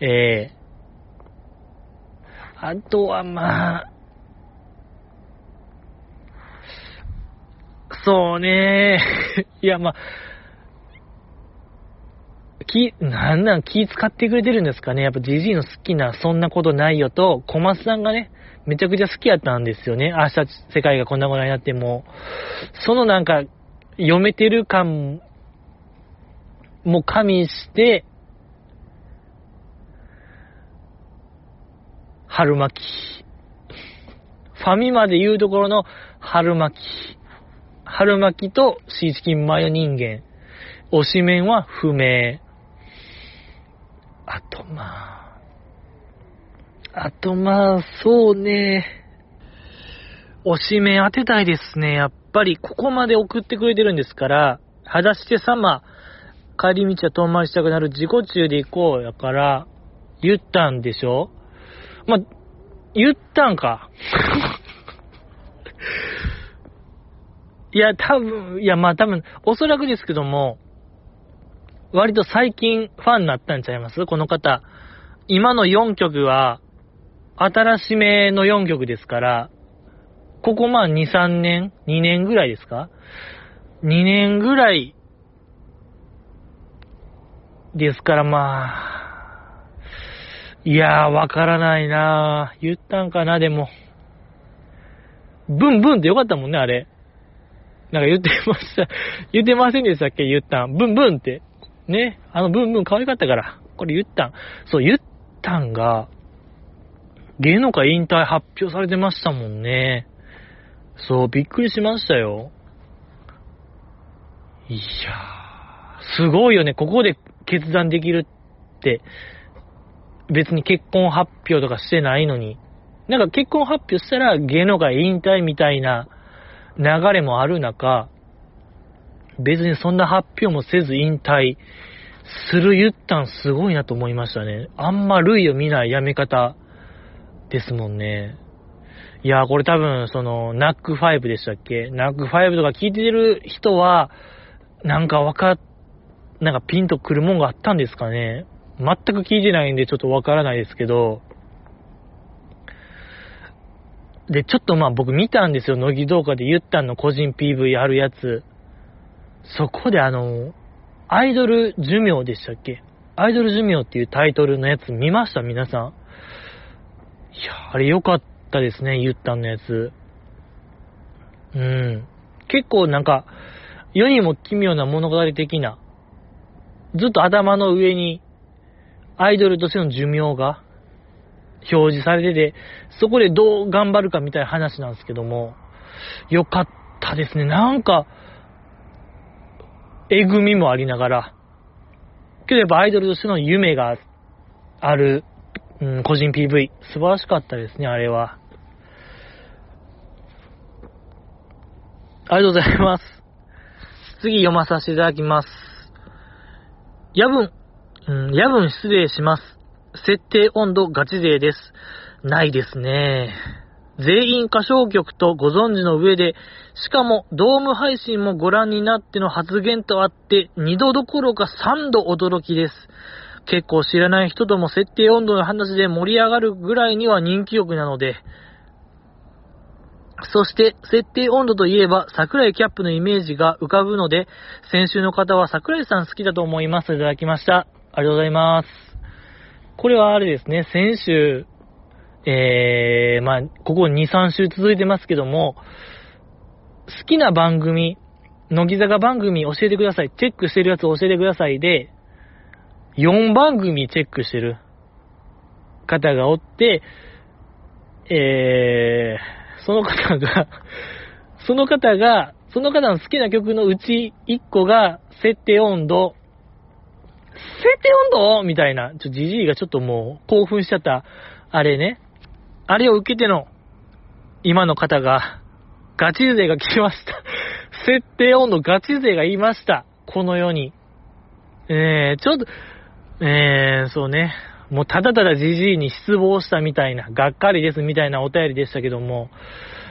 ええー、あとはまあ、そうね。いや、まあ、気、なんなん気使ってくれてるんですかね。やっぱジジイの好きなそんなことないよと、小松さんがね、めちゃくちゃ好きやったんですよね。明日世界がこんなことになっても。そのなんか、読めてる感もう加味して、春巻き。ファミマで言うところの春巻き。春巻きとシーチキンマヨ人間。推しメンは不明。あとまあ、あとまあ、そうね。推しメン当てたいですね。やっぱり、ここまで送ってくれてるんですから、裸足で様、帰り道は遠回りしたくなる自己中で行こうやから、言ったんでしょ？ま、言ったんか。いや、多分、いや、まあ多分、おそらくですけども、割と最近ファンになったんちゃいます？この方。今の4曲は、新しめの4曲ですから、ここまあ2、3年 ?2 年ぐらいですか？2年ぐらいですからまあ、いやー、わからないなー言ったんかな、でも。ブンブンってよかったもんね、あれ。なんか言ってました。言ってませんでしたっけ言ったん。ブンブンって。ね。あのブンブン可愛かったから。これ言ったん。そう、言ったんが、芸能界引退発表されてましたもんね。そう、びっくりしましたよ。いやー、すごいよね。ここで決断できるって、別に結婚発表とかしてないのに。なんか結婚発表したら芸能界引退みたいな流れもある中、別にそんな発表もせず引退する言ったんすごいなと思いましたね。あんま類を見ないやめ方ですもんね。いやこれ多分、その、ナック5でしたっけ？ナック5とか聞いてる人は、なんかわか、なんかピンとくるもんがあったんですかね全く聞いてないんでちょっとわからないですけど、で、ちょっとまあ僕見たんですよ、乃木動画で言ったんの個人 PV あるやつ。そこであの、アイドル寿命でしたっけ？アイドル寿命っていうタイトルのやつ見ました？皆さん。いや、あれ良かったですね、言ったんのやつ。うん。結構なんか、世にも奇妙な物語的な、ずっと頭の上にアイドルとしての寿命が表示されてて、そこでどう頑張るかみたいな話なんですけども、よかったですね。なんか、えぐみもありながら、けどやっぱアイドルとしての夢がある、うん、個人 PV、素晴らしかったですね、あれは。ありがとうございます。次読まさせていただきます。夜分、うん、夜分失礼します。設定温度ガチ勢です。ないですね。全員歌唱曲とご存知の上で、しかもドーム配信もご覧になっての発言とあって、2度どころか3度驚きです。結構知らない人とも設定温度の話で盛り上がるぐらいには人気曲なので、そして、設定温度といえば、桜井キャップのイメージが浮かぶので、先週の方は桜井さん好きだと思います。いただきました。ありがとうございます。これはあれですね、先週、えー、まあ、ここ2、3週続いてますけども、好きな番組、乃木坂番組教えてください。チェックしてるやつ教えてくださいで、4番組チェックしてる方がおって、えー、その方が その方が、その方の好きな曲のうち1個が、設定温度、設定温度？みたいな、ちょ、じじいがちょっともう興奮しちゃった、あれね。あれを受けての、今の方が、ガチ勢が来ました。設定温度ガチ勢がいました。この世に。えー、ちょっと、えー、そうね。もうただただじじいに失望したみたいな、がっかりですみたいなお便りでしたけども、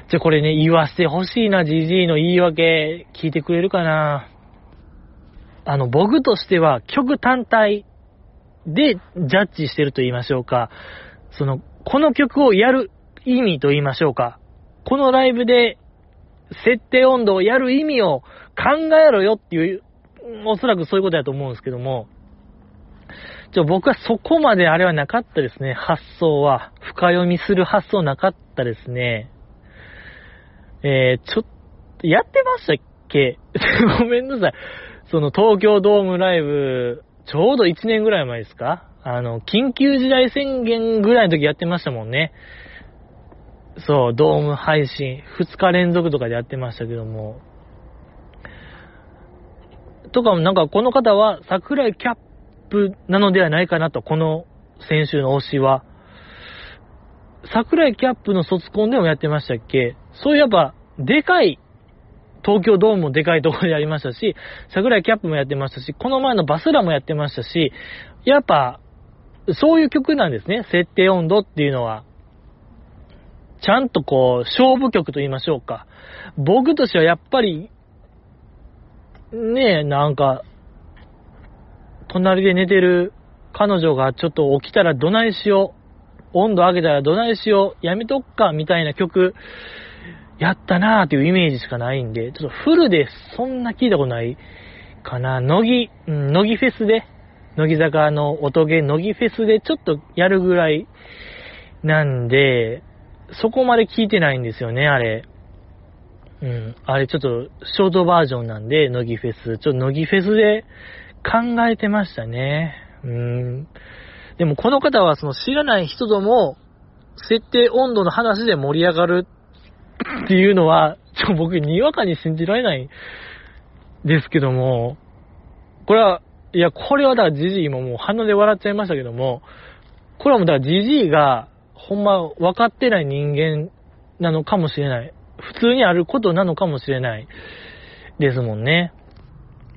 じゃこれね、言わせてほしいな、じじいの言い訳、聞いてくれるかなあの、僕としては曲単体でジャッジしてると言いましょうか。その、この曲をやる意味と言いましょうか。このライブで設定温度をやる意味を考えろよっていう、おそらくそういうことだと思うんですけども、ちょ、僕はそこまであれはなかったですね。発想は。深読みする発想なかったですね。えー、ちょっと、やってましたっけ？ごめんなさい。その東京ドームライブ、ちょうど1年ぐらい前ですか？あの、緊急事態宣言ぐらいの時やってましたもんね。そう、ドーム配信、2日連続とかでやってましたけども。とかもなんかこの方は桜井キャッププなのではないかなと、この先週の推しは。桜井キャップの卒コンでもやってましたっけ？そういえば、でかい東京ドームもでかいところでやりましたし、桜井キャップもやってましたし、この前のバスラもやってましたし、やっぱ、そういう曲なんですね。設定温度っていうのは。ちゃんとこう、勝負曲と言いましょうか。僕としてはやっぱり、ねえ、なんか、隣で寝てる彼女がちょっと起きたらどないしよう。温度上げたらどないしよう。やめとっか、みたいな曲やったなーっていうイメージしかないんで、ちょっとフルでそんな聞いたことないかな。乃木、うん、乃木フェスで、乃木坂の音ゲー乃木フェスでちょっとやるぐらいなんで、そこまで聞いてないんですよね、あれ。うん。あれちょっとショートバージョンなんで、乃木フェス。ちょっと乃木フェスで考えてましたね。うん。でもこの方はその知らない人とも、設定温度の話で盛り上がるっていうのは、ちょ、僕にわかに信じられないですけども、これは、いや、これはだからジジイももう鼻で笑っちゃいましたけども、これはもうだからジジイが、ほんま分かってない人間なのかもしれない。普通にあることなのかもしれないですもんね。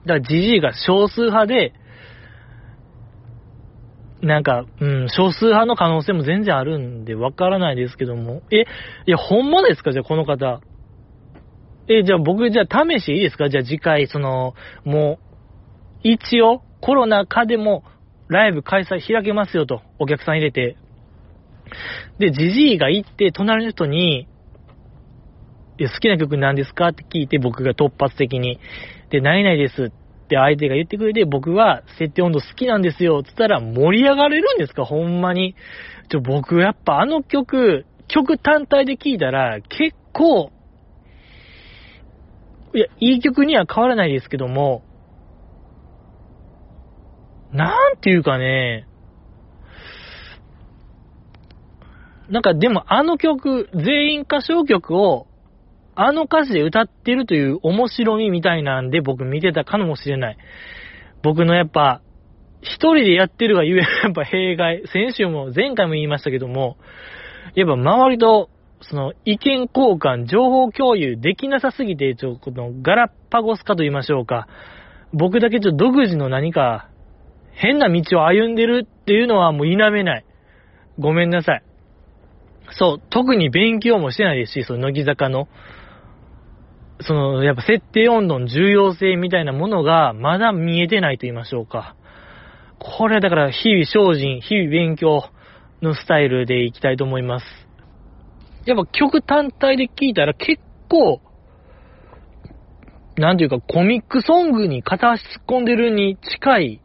だからジジイが少数派で、なんか、うん、少数派の可能性も全然あるんで、わからないですけども。え、いや、ほんまですか？じゃあ、この方。え、じゃあ僕、じゃあ試していいですか？じゃあ次回、その、もう、一応、コロナ禍でも、ライブ開催開けますよと、お客さん入れて。で、ジジイが行って、隣の人に、好きな曲何ですか？って聞いて、僕が突発的に。で、何々ですって相手が言ってくれて、僕は設定温度好きなんですよ、つったら盛り上がれるんですか？ほんまに。ちょ、僕やっぱあの曲、曲単体で聴いたら結構、いや、いい曲には変わらないですけども、なんていうかね、なんかでもあの曲、全員歌唱曲をあの歌詞で歌ってるという面白みみたいなんで僕見てたかもしれない。僕のやっぱ、一人でやってるがゆえ、やっぱ弊害。先週も前回も言いましたけども、やっぱ周りと、その意見交換、情報共有できなさすぎて、ちょ、このガラッパゴス化と言いましょうか。僕だけちょっと独自の何か変な道を歩んでるっていうのはもう否めない。ごめんなさい。そう、特に勉強もしてないですし、その乃木坂の。その、やっぱ設定温度の重要性みたいなものがまだ見えてないと言いましょうか。これだから日々精進、日々勉強のスタイルでいきたいと思います。やっぱ曲単体で聴いたら結構、なんていうかコミックソングに片足突っ込んでるに近い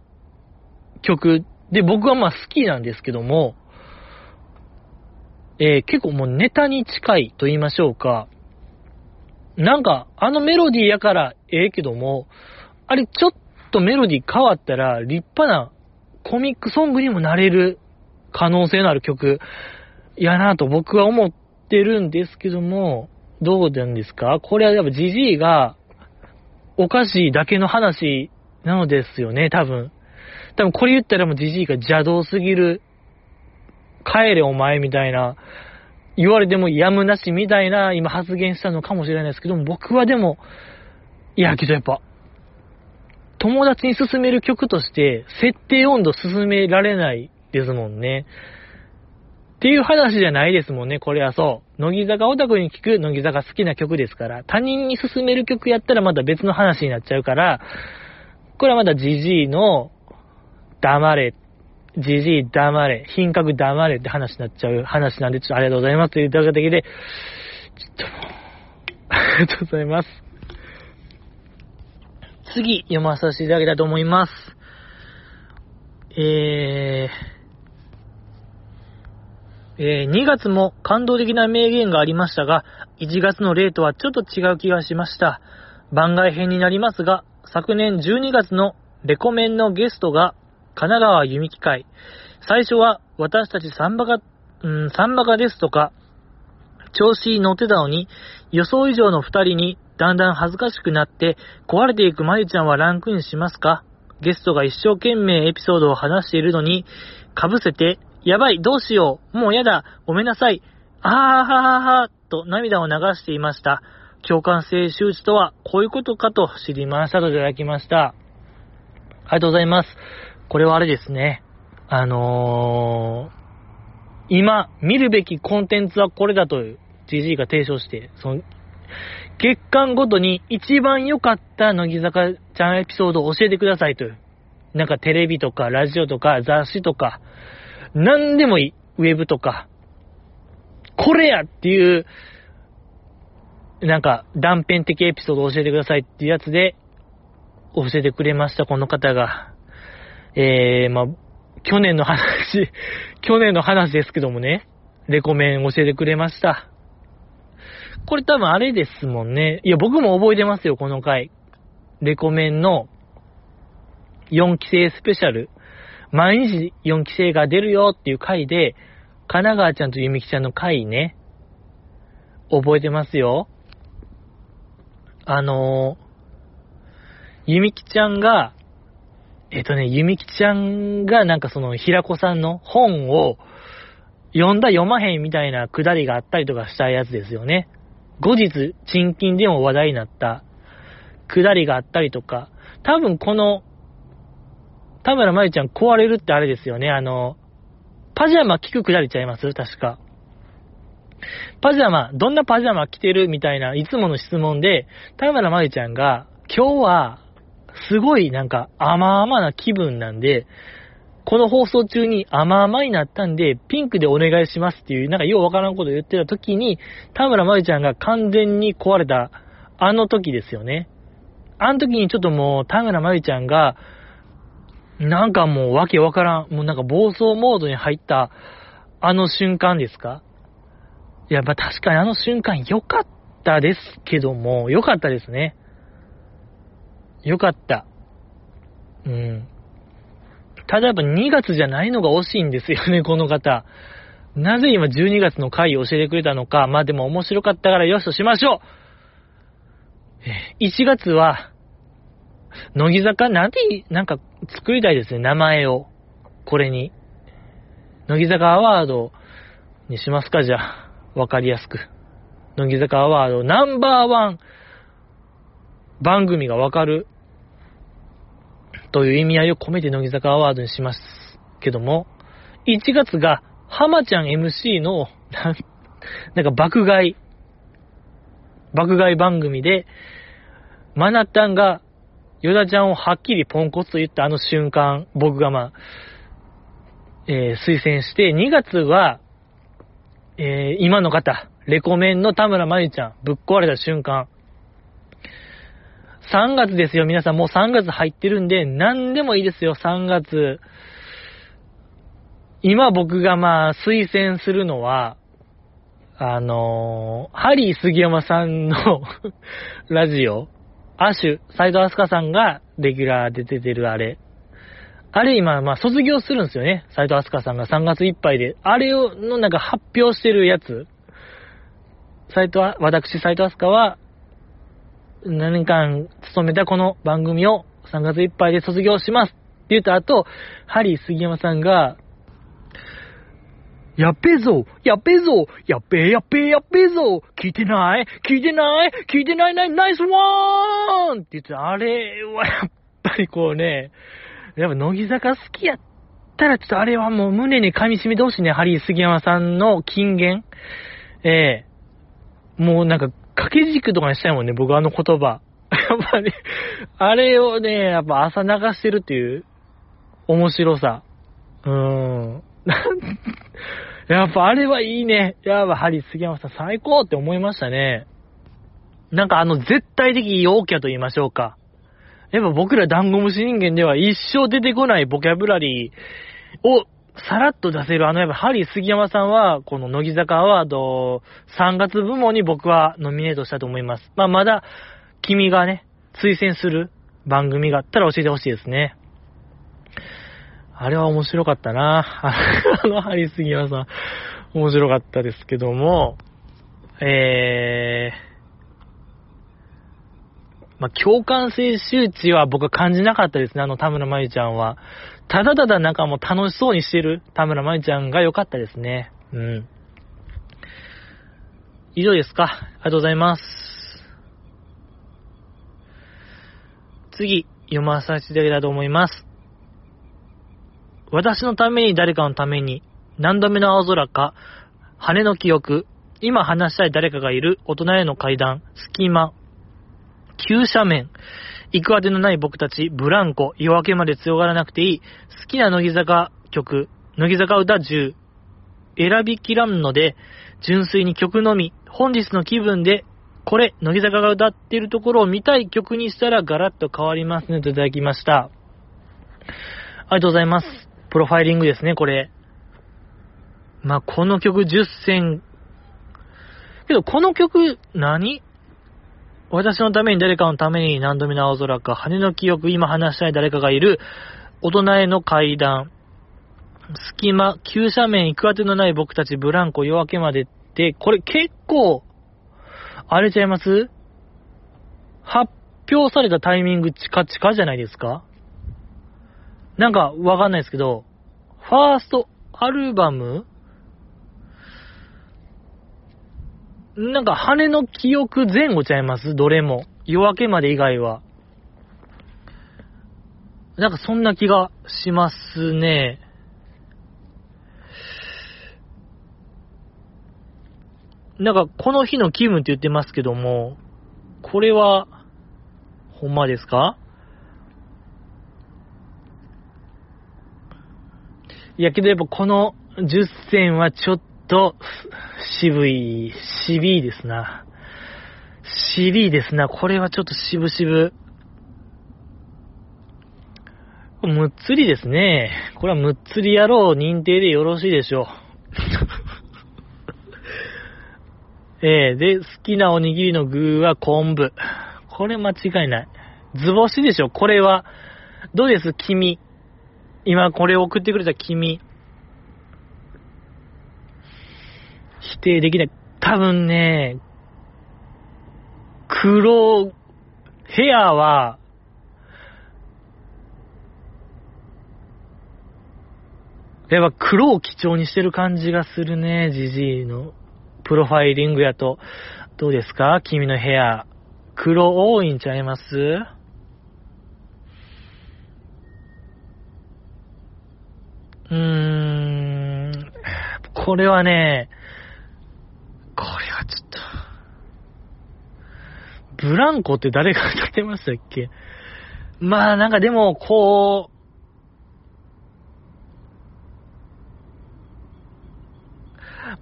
曲で僕はまあ好きなんですけども、えー、結構もうネタに近いと言いましょうか。なんか、あのメロディーやからええけども、あれちょっとメロディー変わったら立派なコミックソングにもなれる可能性のある曲やなと僕は思ってるんですけども、どうなんですか？これはやっぱジジイがおかしいだけの話なのですよね、多分。多分これ言ったらもうジジイが邪道すぎる、帰れお前みたいな。言われてもやむなしみたいな今発言したのかもしれないですけども、僕はでも、いや、けどやっぱ、友達に勧める曲として、設定温度進められないですもんね。っていう話じゃないですもんね、これはそう。乃木坂オタクに聴く乃木坂好きな曲ですから、他人に勧める曲やったらまた別の話になっちゃうから、これはまだジジイの黙れじじい黙れ、品格黙れって話になっちゃう話なんで、ちょっとありがとうございますというだけで、ちょっと、ありがとうございます。次、読まさせていただきたいと思います。えー、えー、2月も感動的な名言がありましたが、1月の例とはちょっと違う気がしました。番外編になりますが、昨年12月のレコメンのゲストが神奈川弓木会。最初は私たちサンバカ、うん、サンバカですとか、調子に乗ってたのに、予想以上の二人にだんだん恥ずかしくなって、壊れていくまゆちゃんはランクインしますか？ゲストが一生懸命エピソードを話しているのに、かぶせて、やばい、どうしよう、もうやだ、ごめんなさい、あーはははは、と涙を流していました。共感性周知とはこういうことかと知りましたといただきました。ありがとうございます。これはあれですね。あのー、今、見るべきコンテンツはこれだという GG が提唱して、その、月間ごとに一番良かった乃木坂ちゃんエピソードを教えてくださいという。なんかテレビとかラジオとか雑誌とか、何でもいい。ウェブとか。これやっていうなんか断片的エピソードを教えてくださいっていうやつで、教えてくれました、この方が。えー、まあ、去年の話、去年の話ですけどもね、レコメン教えてくれました。これ多分あれですもんね。いや、僕も覚えてますよ、この回。レコメンの4期生スペシャル。毎日4期生が出るよっていう回で、神奈川ちゃんとゆみきちゃんの回ね、覚えてますよ。あのー、ゆみきちゃんが、えっ、とね、ゆみきちゃんがなんかその、ひらこさんの本を、読んだ読まへんみたいなくだりがあったりとかしたやつですよね。後日、賃金でも話題になったくだりがあったりとか、多分この、田村まゆちゃん壊れるってあれですよね。あの、パジャマ聞くくだりちゃいます？確か。パジャマ、どんなパジャマ着てる？みたいないつもの質問で、田村まゆちゃんが、今日は、すごいなんか甘々な気分なんで、この放送中に甘々になったんで、ピンクでお願いしますっていう、なんかようわからんことを言ってた時に、田村まゆちゃんが完全に壊れた、あの時ですよね。あの時にちょっともう、田村まゆちゃんが、なんかもうわけわからん、もうなんか暴走モードに入った、あの瞬間ですか？いや、まあ確かにあの瞬間良かったですけども、良かったですね。良かった。うん。ただやっぱ2月じゃないのが惜しいんですよね、この方。なぜ今12月の回を教えてくれたのか。まあでも面白かったからよしとしましょう !1 月は、乃木坂？なんて、なんか作りたいですね、名前を。これに。乃木坂アワードにしますか、じゃあ。わかりやすく。乃木坂アワードナンバーワン番組がわかるという意味合いを込めて乃木坂アワードにしますけども、1月が浜ちゃん MC の、なんか爆買い、爆買い番組で、マナタンがヨダちゃんをはっきりポンコツと言ったあの瞬間、僕がまあ、えー、推薦して、2月は、えー、今の方、レコメンの田村まゆちゃん、ぶっ壊れた瞬間。3月ですよ、皆さん。もう3月入ってるんで、何でもいいですよ、3月。今僕がまあ、推薦するのは、あのー、ハリー杉山さんの ラジオ、アシュ、斎藤飛鳥さんがレギュラーで出てるあれ。あれ今、まあ、卒業するんですよね。斎藤飛鳥さんが3月いっぱいで。あれを、のなんか発表してるやつ。斎藤、私、斎藤飛鳥は、何年間勤めたこの番組を3月いっぱいで卒業しますって言った後、ハリー杉山さんが、やっべえぞやっべえぞやっべえやっべえやっべえぞ聞いてない聞いてない聞いてないないナイスワーンって言って、あれはやっぱりこうね、やっぱ乃木坂好きやったら、ちょっとあれはもう胸に噛み締めてほしいね、ハリー杉山さんの金言。ええー、もうなんか、掛け軸とかにしたいもんね、僕あの言葉。やっぱり、あれをね、やっぱ朝流してるっていう面白さ。うーん。やっぱあれはいいね。やっぱハリー杉山さん最高って思いましたね。なんかあの絶対的陽キャと言いましょうか。やっぱ僕らダンゴムシ人間では一生出てこないボキャブラリーをさらっと出せる、あのやっぱハリー杉山さんは、この乃木坂アワード3月部門に僕はノミネートしたと思います。まあまだ、君がね、推薦する番組があったら教えてほしいですね。あれは面白かったな あの、ハリー杉山さん、面白かったですけども、えー、まあ、共感性周知は僕は感じなかったですね、あの田村まゆちゃんは。ただただなんかもう楽しそうにしてる田村まゆちゃんが良かったですね。うん。以上ですかありがとうございます。次、読まさせていただきたいと思います。私のために誰かのために、何度目の青空か、羽の記憶、今話したい誰かがいる大人への階段、隙間、急斜面。行く当てのない僕たち、ブランコ、夜明けまで強がらなくていい。好きな乃木坂曲、乃木坂歌10。選びきらんので、純粋に曲のみ、本日の気分でこれ、乃木坂が歌ってるところを見たい曲にしたらガラッと変わりますねといただきました。ありがとうございます。プロファイリングですね、これ。まあ、この曲10選。けど、この曲何、私のために誰かのために何度目の青空か、羽の記憶、今話したい誰かがいる、大人への階段、隙間、急斜面、行く当てのない僕たち、ブランコ、夜明けまでって、これ結構、あれちゃいます？発表されたタイミング近々じゃないですか？なんかわかんないですけど、ファーストアルバムなんか羽の記憶前後ちゃいます？どれも。夜明けまで以外は。なんかそんな気がしますね。なんかこの日の気分って言ってますけども、これは、ほんまですか？いやけどやっぱこの10選はちょっとと渋い、渋いですな。渋いですな。これはちょっと渋々。むっつりですね。これはむっつり野郎認定でよろしいでしょう。えー、で、好きなおにぎりの具は昆布。これ間違いない。図星でしょ、これは。どうです？君。今これを送ってくれた君。否定できない。多分ね、黒、ヘアは、やっぱ黒を基調にしてる感じがするね、ジジイの。プロファイリングやと、どうですか？君の部屋。黒多いんちゃいます？うーん、これはね、これはちょっと、ブランコって誰が歌ってましたっけ？まあなんかでも、こう、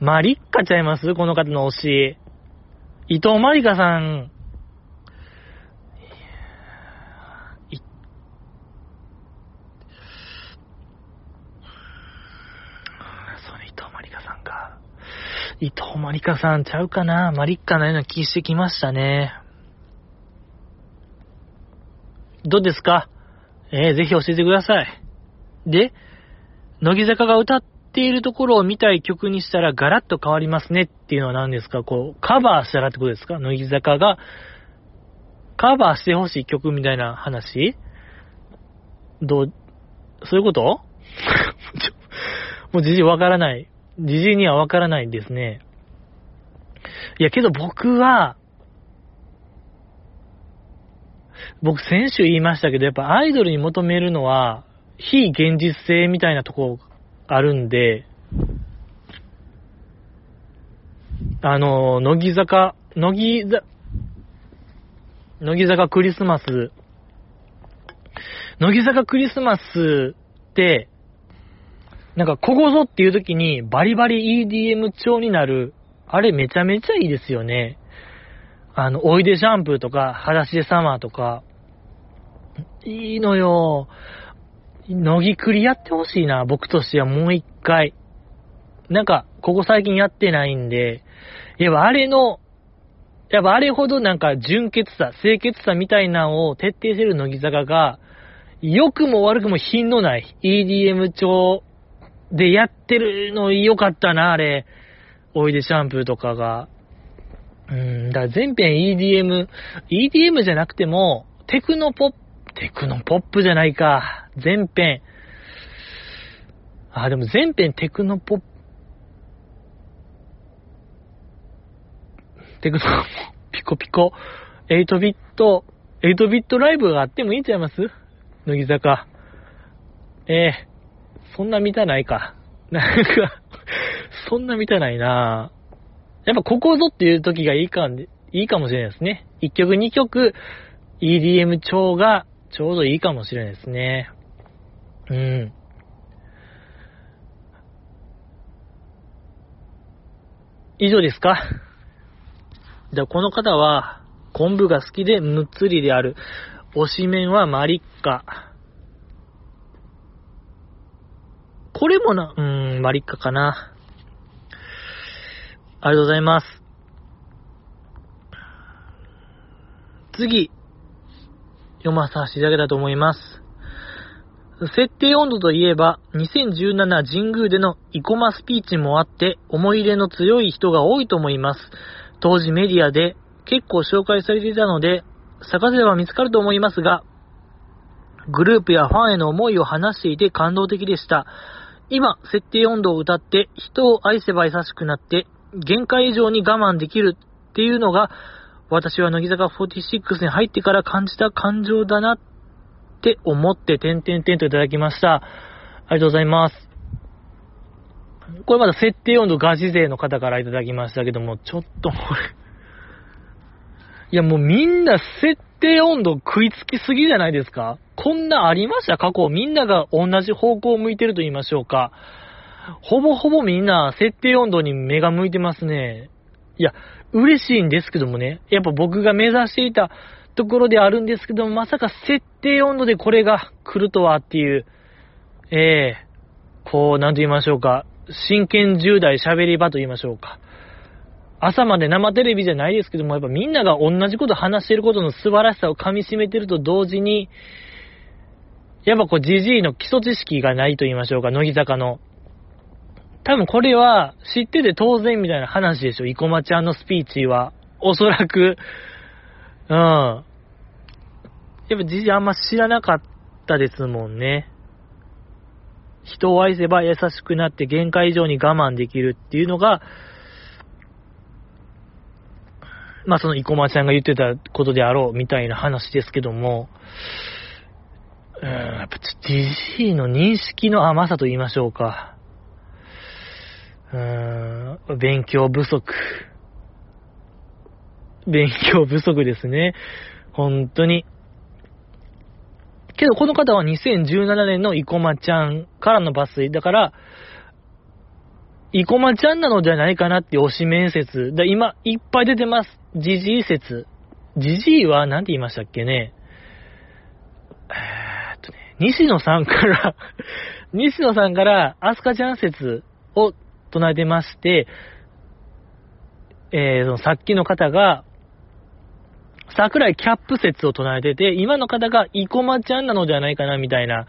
マリッカちゃいます？この方の推し。伊藤マリカさん。それ伊藤マリカさんか。伊藤マリカさんちゃうかな？マリッカのような気してきましたね。どうですか？えー、ぜひ教えてください。で、乃木坂が歌っているところを見たい曲にしたらガラッと変わりますね。っていうのは何ですか？こう、カバーしたらってことですか？乃木坂が、カバーしてほしい曲みたいな話？どう、そういうこと？もうじじわからない。じじにはわからないですね。いや、けど僕は、僕先週言いましたけど、やっぱアイドルに求めるのは、非現実性みたいなとこあるんで、あの、乃木坂、乃木坂、乃木坂クリスマス、乃木坂クリスマスって、なんか、ここぞっていう時にバリバリ EDM 調になる、あれめちゃめちゃいいですよね。あの、おいでシャンプーとか、裸足でサマーとか、いいのよ。乃木くりやってほしいな、僕としてはもう一回。なんか、ここ最近やってないんで、やっぱあれの、やっぱあれほどなんか純潔さ、清潔さみたいなのを徹底してる乃木坂が、良くも悪くも品のない EDM 調でやってるの良かったな、あれ。おいでシャンプーとかが。うん、だから全編 EDM、EDM じゃなくても、テクノポップ、テクノポップじゃないか。全編、あ、でも全編テクノポップ、テクノ、ピコピコ、8ビット、8ビットライブがあってもいいんちゃいます？乃木坂。ええー、そんな見たないか。なんかそんな見たないなやっぱここぞっていう時がいいか、いいかもしれないですね。1曲2曲 EDM 調がちょうどいいかもしれないですね。うん。以上ですか？で、この方は、昆布が好きでむっつりである。推しメンはマリッカ。これもな、うーん、マリッカかな。ありがとうございます。次、読まさせていただけたと思います。設定温度といえば、2017神宮での生駒スピーチもあって、思い入れの強い人が多いと思います。当時メディアで結構紹介されていたので、探せば見つかると思いますが、グループやファンへの思いを話していて感動的でした。今、設定温度を歌って人を愛せば優しくなって限界以上に我慢できるっていうのが私は乃木坂46に入ってから感じた感情だなって思って、点々点といただきました。ありがとうございます。これまだ設定温度ガチ勢の方からいただきましたけども、ちょっとこれいやもうみんな設定温度食いつきすぎじゃないですか？こんなありました？過去みんなが同じ方向を向いてると言いましょうか。ほぼほぼみんな設定温度に目が向いてますね。いや、嬉しいんですけどもね、やっぱ僕が目指していたところであるんですけども、まさか設定温度でこれが来るとはっていう、ええー、こう、なんと言いましょうか、真剣10代喋り場と言いましょうか。朝まで生テレビじゃないですけども、やっぱみんなが同じこと話してることの素晴らしさを噛み締めてると同時に、やっぱこう、じじいの基礎知識がないと言いましょうか、乃木坂の。多分これは知ってて当然みたいな話でしょ、生駒ちゃんのスピーチは。おそらく。うん。やっぱじじあんま知らなかったですもんね。人を愛せば優しくなって限界以上に我慢できるっていうのが、まあその生駒ちゃんが言ってたことであろうみたいな話ですけども、うん、やっぱじじいの認識の甘さと言いましょうか。うーん、勉強不足。勉強不足ですね。本当に。けどこの方は2017年の生駒ちゃんからの抜粋。だから、生駒ちゃんなのではないかなって推し面接。だ今、いっぱい出てます。じじい説。じじいは、なんて言いましたっけね。えーっとね、西野さんから 西野さんから、アスカちゃん説を唱えてまして、えー、そのさっきの方が、桜井キャップ説を唱えてて、今の方が生駒ちゃんなのではないかな、みたいな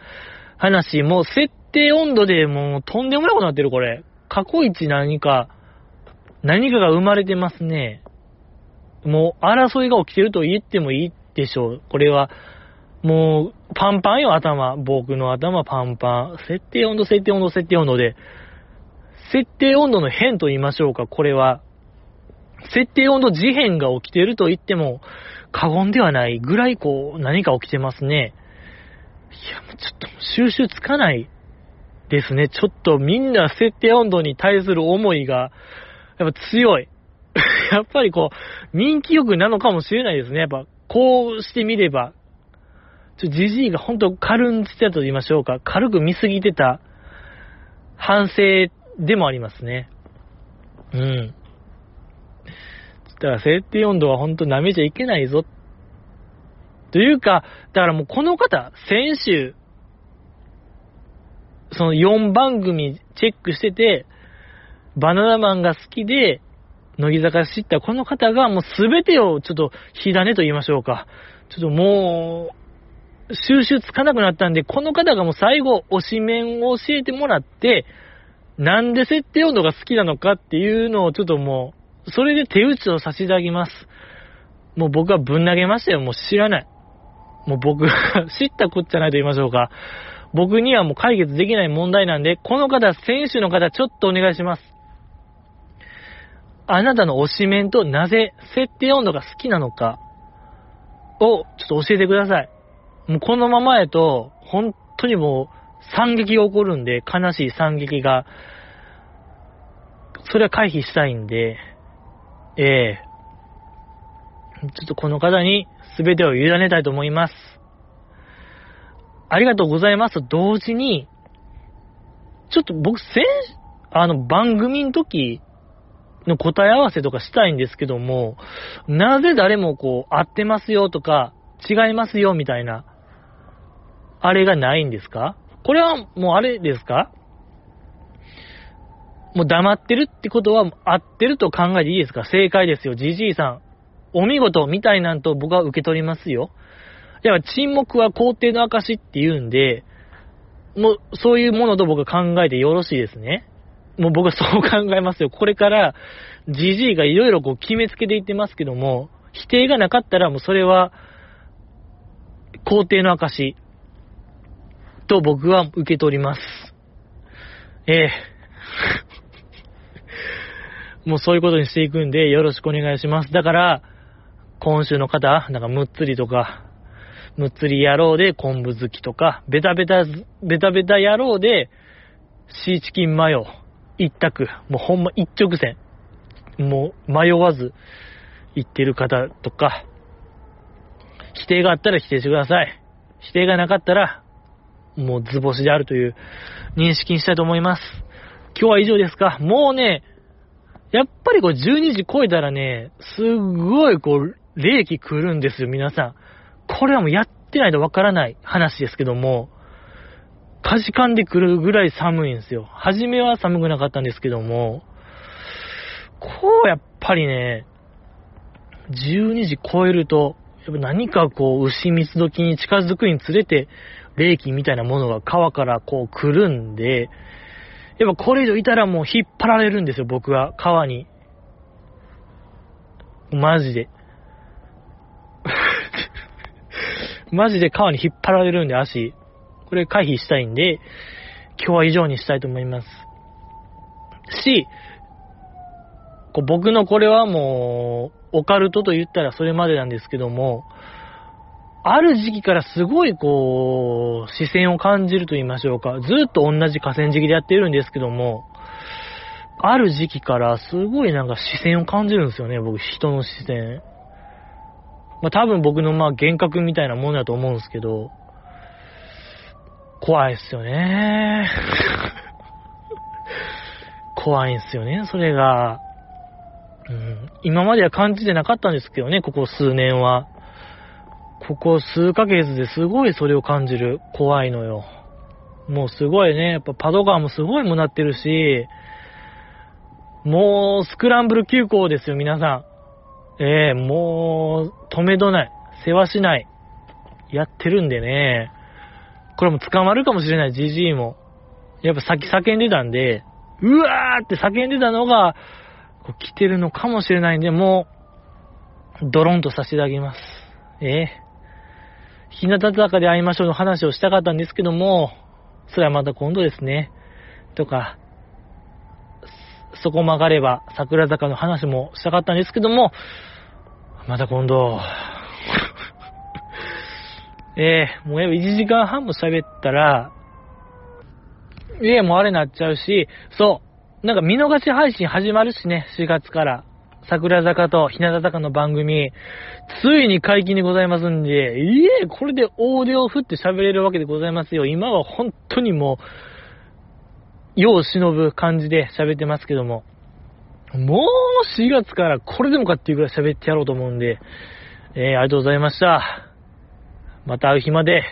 話、もう設定温度でもうとんでもなくなってる、これ。過去一何か、何かが生まれてますね。もう争いが起きてると言ってもいいでしょう。これは、もう、パンパンよ、頭。僕の頭パンパン。設定温度、設定温度、設定温度で。設定温度の変と言いましょうか、これは。設定温度事変が起きてると言っても過言ではないぐらいこう何か起きてますね。いや、もうちょっと収集つかないですね。ちょっとみんな設定温度に対する思いがやっぱ強い。やっぱりこう、人気欲なのかもしれないですね。やっぱこうしてみれば。ちょ、じじいが本当軽んじてたと言いましょうか。軽く見すぎてた反省でもありますね。うん。だから設定温度は本当舐めちゃいけないぞ。というか、だからもうこの方、先週、その4番組チェックしてて、バナナマンが好きで、乃木坂知ったこの方がもう全てをちょっと火種と言いましょうか。ちょっともう、収集つかなくなったんで、この方がもう最後、推し面を教えてもらって、なんで設定温度が好きなのかっていうのをちょっともう、それで手打ちをさせてあげます。もう僕はぶん投げましたよ。もう知らない。もう僕が知ったこっちゃないと言いましょうか。僕にはもう解決できない問題なんで、この方、選手の方、ちょっとお願いします。あなたの推しメンとなぜ設定温度が好きなのかをちょっと教えてください。もうこのままやと、本当にもう惨劇が起こるんで、悲しい惨劇が、それは回避したいんで、ええー、ちょっとこの方に全てを委ねたいと思います。ありがとうございますと同時に、ちょっと僕、先、あの、番組の時、の答え合わせとかしたいんですけども、なぜ誰もこう、合ってますよとか、違いますよみたいな、あれがないんですか？これはもうあれですか？もう黙ってるってことは合ってると考えていいですか？正解ですよ。じじいさん。お見事みたいなんと僕は受け取りますよ。いや、沈黙は皇帝の証って言うんで、もうそういうものと僕は考えてよろしいですね。もう僕はそう考えますよ。これから、じじいがいろいろこう決めつけていってますけども、否定がなかったらもうそれは、皇帝の証と僕は受け取ります。ええ もうそういうことにしていくんで、よろしくお願いします。だから、今週の方、なんかむっつりとか、むつり野郎で昆布好きとか、ベタベタ、ベタベタ野郎で、シーチキンマヨ、一択、もうほんま一直線、もう迷わず言ってる方とか、否定があったら否定してください。否定がなかったら、もう図星であるという認識にしたいと思います。今日は以上ですか？もうね、やっぱりこう12時超えたらね、すっごいこう、冷気来るんですよ、皆さん。これはもうやってないとわからない話ですけども、かじかんでくるぐらい寒いんですよ。初めは寒くなかったんですけども、こうやっぱりね、12時超えると、やっぱ何かこう、牛蜜時に近づくにつれて、冷気みたいなものが川からこう来るんで、やっぱこれ以上いたらもう引っ張られるんですよ、僕は。川に。マジで。マジで川に引っ張られるんで、足。これ回避したいんで、今日は以上にしたいと思います。し、こう僕のこれはもう、オカルトと言ったらそれまでなんですけども、ある時期からすごいこう、視線を感じると言いましょうか。ずっと同じ河川敷でやってるんですけども、ある時期からすごいなんか視線を感じるんですよね、僕、人の視線。まあ多分僕のまあ幻覚みたいなものだと思うんですけど、怖いっすよね。怖いんすよね、それが。うん、今までは感じてなかったんですけどね、ここ数年は。ここ数ヶ月ですごいそれを感じる。怖いのよ。もうすごいね、やっぱパドガーもすごいもなってるし、もうスクランブル急行ですよ、皆さん。ええー、もう止めどない。世話しない。やってるんでね。これも捕まるかもしれない、じじいも。やっぱさっき叫んでたんで、うわーって叫んでたのが、こう来てるのかもしれないんで、もう、ドロンとさせていただきます。ええー日向坂で会いましょうの話をしたかったんですけども、それはまた今度ですね。とか、そこ曲がれば桜坂の話もしたかったんですけども、また今度。えー、もうやっぱ1時間半も喋ったら、え、もうあれなっちゃうし、そう、なんか見逃し配信始まるしね、4月から。桜坂と日向坂の番組、ついに解禁でございますんで、いえ、これでオーディオを振って喋れるわけでございますよ。今は本当にもう、世を忍ぶ感じで喋ってますけども、もう4月からこれでもかっていうぐらい喋ってやろうと思うんで、えー、ありがとうございました。また会う日まで。